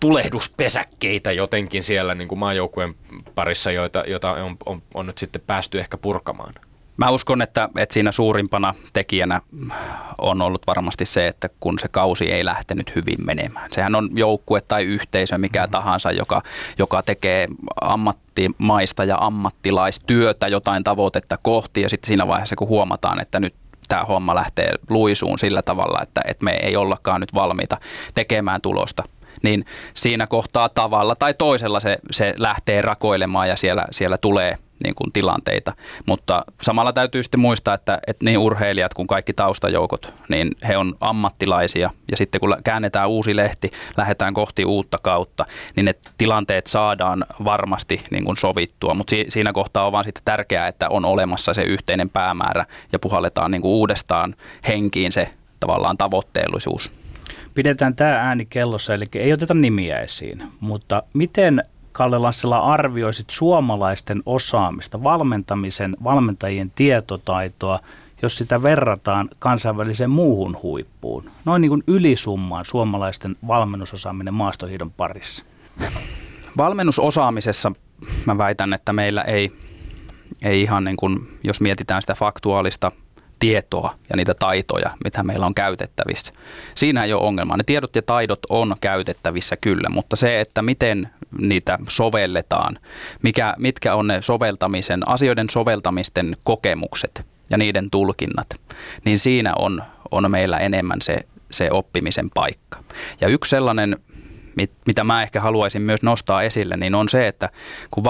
tulehduspesäkkeitä jotenkin siellä niin kuin maajoukkueen parissa, joita, joita on, on, on nyt sitten päästy ehkä purkamaan? Mä uskon, että, että siinä suurimpana tekijänä on ollut varmasti se, että kun se kausi ei lähtenyt hyvin menemään. Sehän on joukkue tai yhteisö, mikä tahansa, joka, joka tekee ammattimaista ja ammattilaistyötä jotain tavoitetta kohti ja sitten siinä vaiheessa, kun huomataan, että nyt tämä homma lähtee luisuun sillä tavalla, että, että me ei ollakaan nyt valmiita tekemään tulosta, niin siinä kohtaa tavalla tai toisella se, se lähtee rakoilemaan ja siellä, siellä tulee niin kuin tilanteita. Mutta samalla täytyy sitten muistaa, että, että niin urheilijat kuin kaikki taustajoukot, niin he on ammattilaisia. Ja sitten kun käännetään uusi lehti, lähdetään kohti uutta kautta, niin ne tilanteet saadaan varmasti niin kuin sovittua. Mutta si- siinä kohtaa on vaan sitten tärkeää, että on olemassa se yhteinen päämäärä ja puhalletaan niin kuin uudestaan henkiin se tavallaan tavoitteellisuus. Pidetään tämä ääni kellossa, eli ei oteta nimiä esiin, mutta miten Kalle Lassila arvioisit suomalaisten osaamista, valmentamisen, valmentajien tietotaitoa, jos sitä verrataan kansainväliseen muuhun huippuun? Noin niin kuin ylisummaan suomalaisten valmennusosaaminen maastohiidon parissa. Valmennusosaamisessa mä väitän, että meillä ei, ei ihan niin kuin, jos mietitään sitä faktuaalista tietoa ja niitä taitoja, mitä meillä on käytettävissä. Siinä ei ole ongelmaa. Ne tiedot ja taidot on käytettävissä kyllä, mutta se, että miten niitä sovelletaan, mikä, mitkä on ne soveltamisen, asioiden soveltamisten kokemukset ja niiden tulkinnat, niin siinä on, on meillä enemmän se, se oppimisen paikka. Ja yksi sellainen mitä mä ehkä haluaisin myös nostaa esille, niin on se, että kun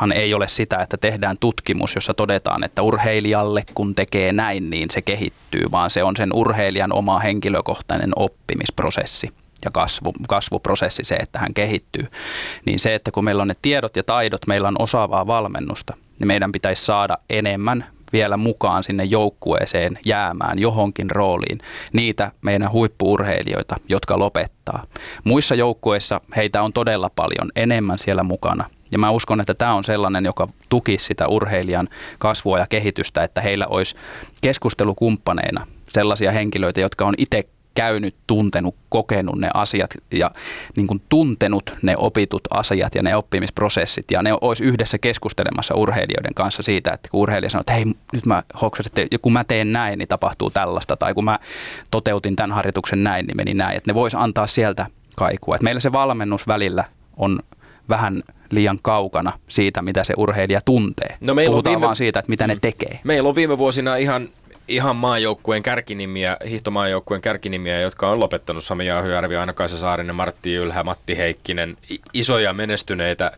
valmentaminen ei ole sitä, että tehdään tutkimus, jossa todetaan, että urheilijalle kun tekee näin, niin se kehittyy, vaan se on sen urheilijan oma henkilökohtainen oppimisprosessi ja kasvu, kasvuprosessi se, että hän kehittyy. Niin se, että kun meillä on ne tiedot ja taidot, meillä on osaavaa valmennusta, niin meidän pitäisi saada enemmän vielä mukaan sinne joukkueeseen jäämään johonkin rooliin niitä meidän huippuurheilijoita, jotka lopettaa. Muissa joukkueissa heitä on todella paljon enemmän siellä mukana. Ja mä uskon, että tämä on sellainen, joka tuki sitä urheilijan kasvua ja kehitystä, että heillä olisi keskustelukumppaneina sellaisia henkilöitä, jotka on itse käynyt, tuntenut, kokenut ne asiat ja niin kuin tuntenut ne opitut asiat ja ne oppimisprosessit. Ja ne olisi yhdessä keskustelemassa urheilijoiden kanssa siitä, että kun urheilija sanoo, että hei, nyt mä hoksasin, että kun mä teen näin, niin tapahtuu tällaista. Tai kun mä toteutin tämän harjoituksen näin, niin meni näin. Että ne voisi antaa sieltä kaikua. Että meillä se valmennus välillä on vähän liian kaukana siitä, mitä se urheilija tuntee. No Puhutaan viime... vaan siitä, että mitä ne mm. tekee. Meillä on viime vuosina ihan ihan maajoukkueen kärkinimiä, hiihtomaajoukkueen kärkinimiä, jotka on lopettanut Sami Jauhojärvi, Aino-Kaisa Saarinen, Martti Ylhä, Matti Heikkinen, isoja menestyneitä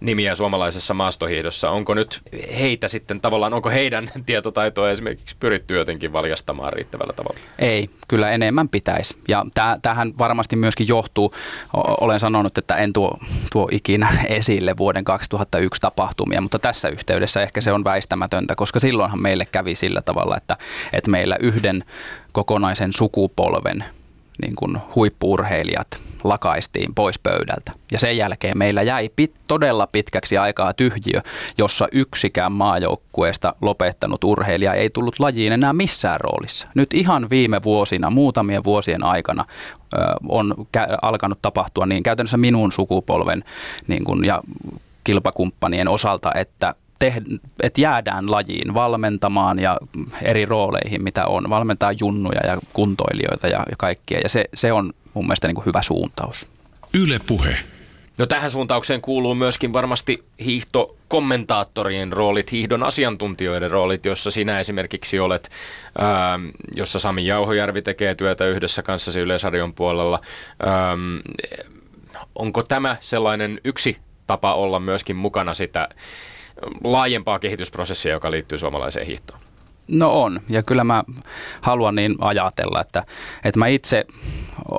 nimiä suomalaisessa maastohiihdossa. Onko nyt heitä sitten tavallaan, onko heidän (laughs) tietotaitoa esimerkiksi pyritty jotenkin valjastamaan riittävällä tavalla? Ei, kyllä enemmän pitäisi. Ja tähän varmasti myöskin johtuu, olen sanonut, että en tuo, tuo ikinä (laughs) esille vuoden 2001 tapahtumia, mutta tässä yhteydessä ehkä se on väistämätöntä, koska silloinhan meille kävi sillä tavalla, että, että meillä yhden kokonaisen sukupolven niin kuin huippuurheilijat lakaistiin pois pöydältä. Ja sen jälkeen meillä jäi pit, todella pitkäksi aikaa tyhjiö, jossa yksikään maajoukkueesta lopettanut urheilija ei tullut lajiin enää missään roolissa. Nyt ihan viime vuosina, muutamien vuosien aikana ö, on kä- alkanut tapahtua niin käytännössä minun sukupolven niin kun, ja kilpakumppanien osalta, että että jäädään lajiin valmentamaan ja eri rooleihin, mitä on. Valmentaa junnuja ja kuntoilijoita ja, ja kaikkia. Ja se, se on mun mielestä niin kuin hyvä suuntaus. Yle puhe. No tähän suuntaukseen kuuluu myöskin varmasti hiihtokommentaattorien roolit, hiihdon asiantuntijoiden roolit, jossa sinä esimerkiksi olet, ähm, jossa Sami Jauhojärvi tekee työtä yhdessä kanssasi Yleisarjon puolella. Ähm, onko tämä sellainen yksi tapa olla myöskin mukana sitä laajempaa kehitysprosessia, joka liittyy suomalaiseen hiihtoon? No on, ja kyllä mä haluan niin ajatella, että, että mä itse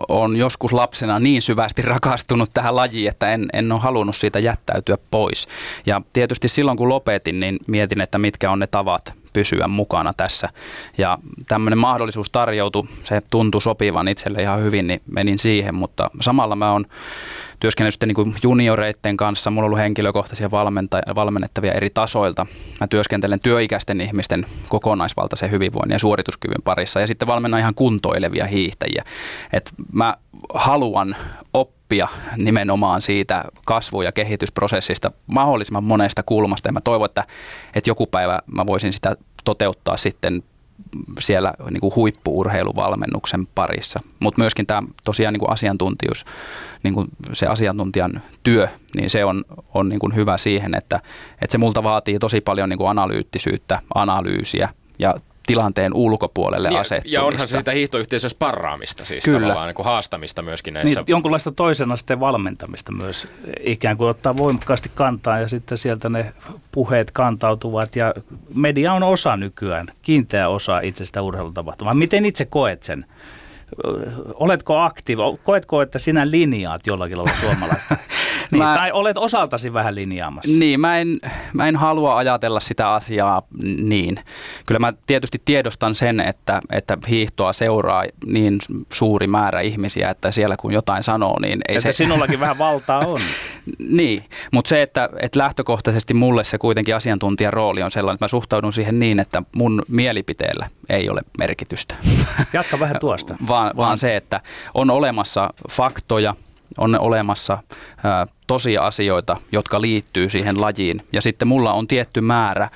on joskus lapsena niin syvästi rakastunut tähän lajiin, että en, en ole halunnut siitä jättäytyä pois. Ja tietysti silloin kun lopetin, niin mietin, että mitkä on ne tavat pysyä mukana tässä. Ja tämmöinen mahdollisuus tarjoutui, se tuntui sopivan itselle ihan hyvin, niin menin siihen, mutta samalla mä oon työskennellyt sitten niin junioreiden kanssa. Mulla on ollut henkilökohtaisia valmennettavia eri tasoilta. Mä työskentelen työikäisten ihmisten kokonaisvaltaisen hyvinvoinnin ja suorituskyvyn parissa ja sitten valmennan ihan kuntoilevia hiihtäjiä. Et mä haluan oppia oppia nimenomaan siitä kasvu- ja kehitysprosessista mahdollisimman monesta kulmasta. Ja mä toivon, että, että joku päivä mä voisin sitä toteuttaa sitten siellä niin kuin huippuurheiluvalmennuksen parissa. Mutta myöskin tämä tosiaan niin kuin asiantuntijuus, niin kuin se asiantuntijan työ, niin se on, on niin kuin hyvä siihen, että, että se multa vaatii tosi paljon niin kuin analyyttisyyttä, analyysiä ja tilanteen ulkopuolelle ja, asettumista. Ja onhan se sitä hiihtoyhteisön sparraamista siis Kyllä. tavallaan niin kuin haastamista myöskin näissä. Niin, jonkunlaista toisen asteen valmentamista myös, ikään kuin ottaa voimakkaasti kantaa ja sitten sieltä ne puheet kantautuvat ja media on osa nykyään, kiinteä osa itsestä urheilutapahtumaa. Miten itse koet sen? Oletko aktiivi? Koetko, että sinä linjaat jollakin lailla suomalaista? (laughs) niin, Mä- Tai olet osaltasi vähän linjaamassa? Niin, mä en, mä en halua ajatella sitä asiaa niin. Kyllä mä tietysti tiedostan sen, että, että hiihtoa seuraa niin suuri määrä ihmisiä, että siellä kun jotain sanoo, niin ei Että se... sinullakin vähän valtaa on. (laughs) Niin, mutta se, että, että lähtökohtaisesti mulle se kuitenkin asiantuntijan rooli on sellainen, että mä suhtaudun siihen niin, että mun mielipiteellä ei ole merkitystä. Jatka vähän tuosta. (laughs) vaan, vaan se, että on olemassa faktoja, on olemassa ää, tosiasioita, jotka liittyy siihen lajiin. Ja sitten mulla on tietty määrä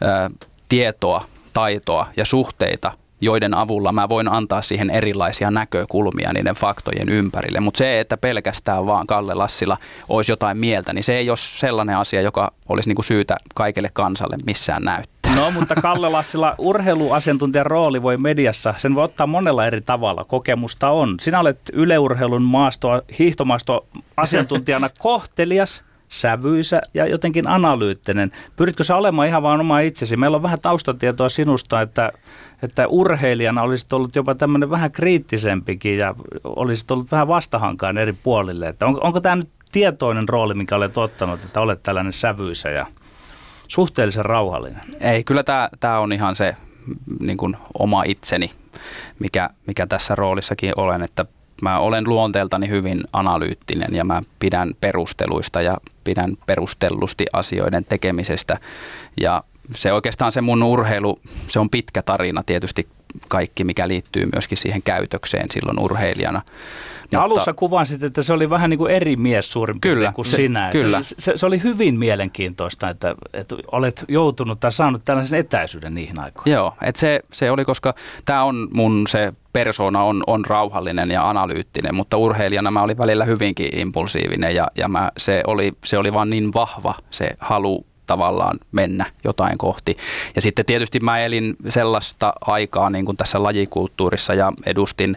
ää, tietoa, taitoa ja suhteita, joiden avulla mä voin antaa siihen erilaisia näkökulmia niiden faktojen ympärille. Mutta se, että pelkästään vaan Kalle Lassila olisi jotain mieltä, niin se ei ole sellainen asia, joka olisi niinku syytä kaikille kansalle missään näyttää. No, mutta Kalle Lassila, urheiluasiantuntijan rooli voi mediassa, sen voi ottaa monella eri tavalla. Kokemusta on. Sinä olet yleurheilun maastoa, hiihtomaasto asiantuntijana (laughs) kohtelias, sävyisä ja jotenkin analyyttinen. Pyritkö sä olemaan ihan vaan oma itsesi? Meillä on vähän taustatietoa sinusta, että, että urheilijana olisit ollut jopa tämmöinen vähän kriittisempikin ja olisit ollut vähän vastahankaan eri puolille. Että on, onko tämä nyt tietoinen rooli, mikä olet ottanut, että olet tällainen sävyisä ja suhteellisen rauhallinen? Ei, kyllä tämä, tämä on ihan se niin kuin oma itseni, mikä, mikä tässä roolissakin olen, että mä olen luonteeltani hyvin analyyttinen ja mä pidän perusteluista ja pidän perustellusti asioiden tekemisestä ja se oikeastaan se mun urheilu, se on pitkä tarina tietysti kaikki, mikä liittyy myöskin siihen käytökseen silloin urheilijana. Ja alussa kuvasit, että se oli vähän niin kuin eri mies suurin piirtein Kyllä, kuin se- sinä. Kyllä. Se, se, se oli hyvin mielenkiintoista, että, että olet joutunut tai saanut tällaisen etäisyyden niihin aikoihin. Joo, että se, se oli, koska tämä on mun se persona on, on rauhallinen ja analyyttinen, mutta urheilijana mä olin välillä hyvinkin impulsiivinen ja, ja mä, se, oli, se oli vaan niin vahva se halu tavallaan mennä jotain kohti. Ja sitten tietysti mä elin sellaista aikaa niin kuin tässä lajikulttuurissa ja edustin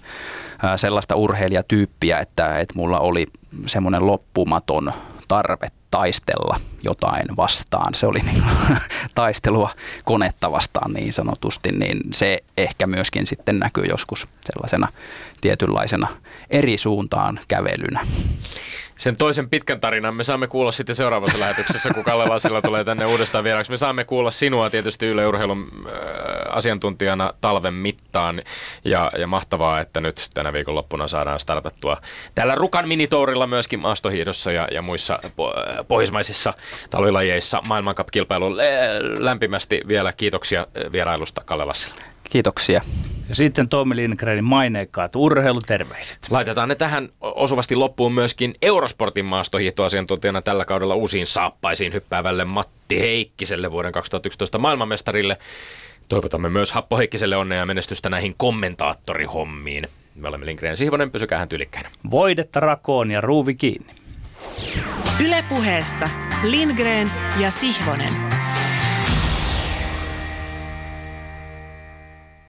sellaista urheilijatyyppiä, että, että mulla oli semmoinen loppumaton tarve taistella jotain vastaan. Se oli niin (laughs) taistelua konetta vastaan niin sanotusti, niin se ehkä myöskin sitten näkyy joskus sellaisena tietynlaisena eri suuntaan kävelynä. Sen toisen pitkän tarinan me saamme kuulla sitten seuraavassa lähetyksessä, kun Kalle Lassila tulee tänne uudestaan vieraaksi. Me saamme kuulla sinua tietysti Yle Urheilun äh, asiantuntijana talven mittaan. Ja, ja mahtavaa, että nyt tänä viikonloppuna saadaan startattua tällä Rukan minitourilla myöskin maastohiidossa ja, ja muissa po- äh, pohjoismaisissa talvilajeissa maailmankap-kilpailuun. Lämpimästi vielä kiitoksia äh, vierailusta Kalle Lassila. Kiitoksia. Ja sitten Tommi Lindgrenin maineikkaat urheiluterveiset. Laitetaan ne tähän osuvasti loppuun myöskin Eurosportin maastohiihtoasiantuntijana tällä kaudella uusiin saappaisiin hyppäävälle Matti Heikkiselle vuoden 2011 maailmanmestarille. Toivotamme myös Happo Heikkiselle onnea ja menestystä näihin kommentaattorihommiin. Me olemme Lindgren Sihvonen, pysykää tyylikkäinä. Voidetta rakoon ja ruuvi kiinni. Ylepuheessa Lindgren ja Sihvonen.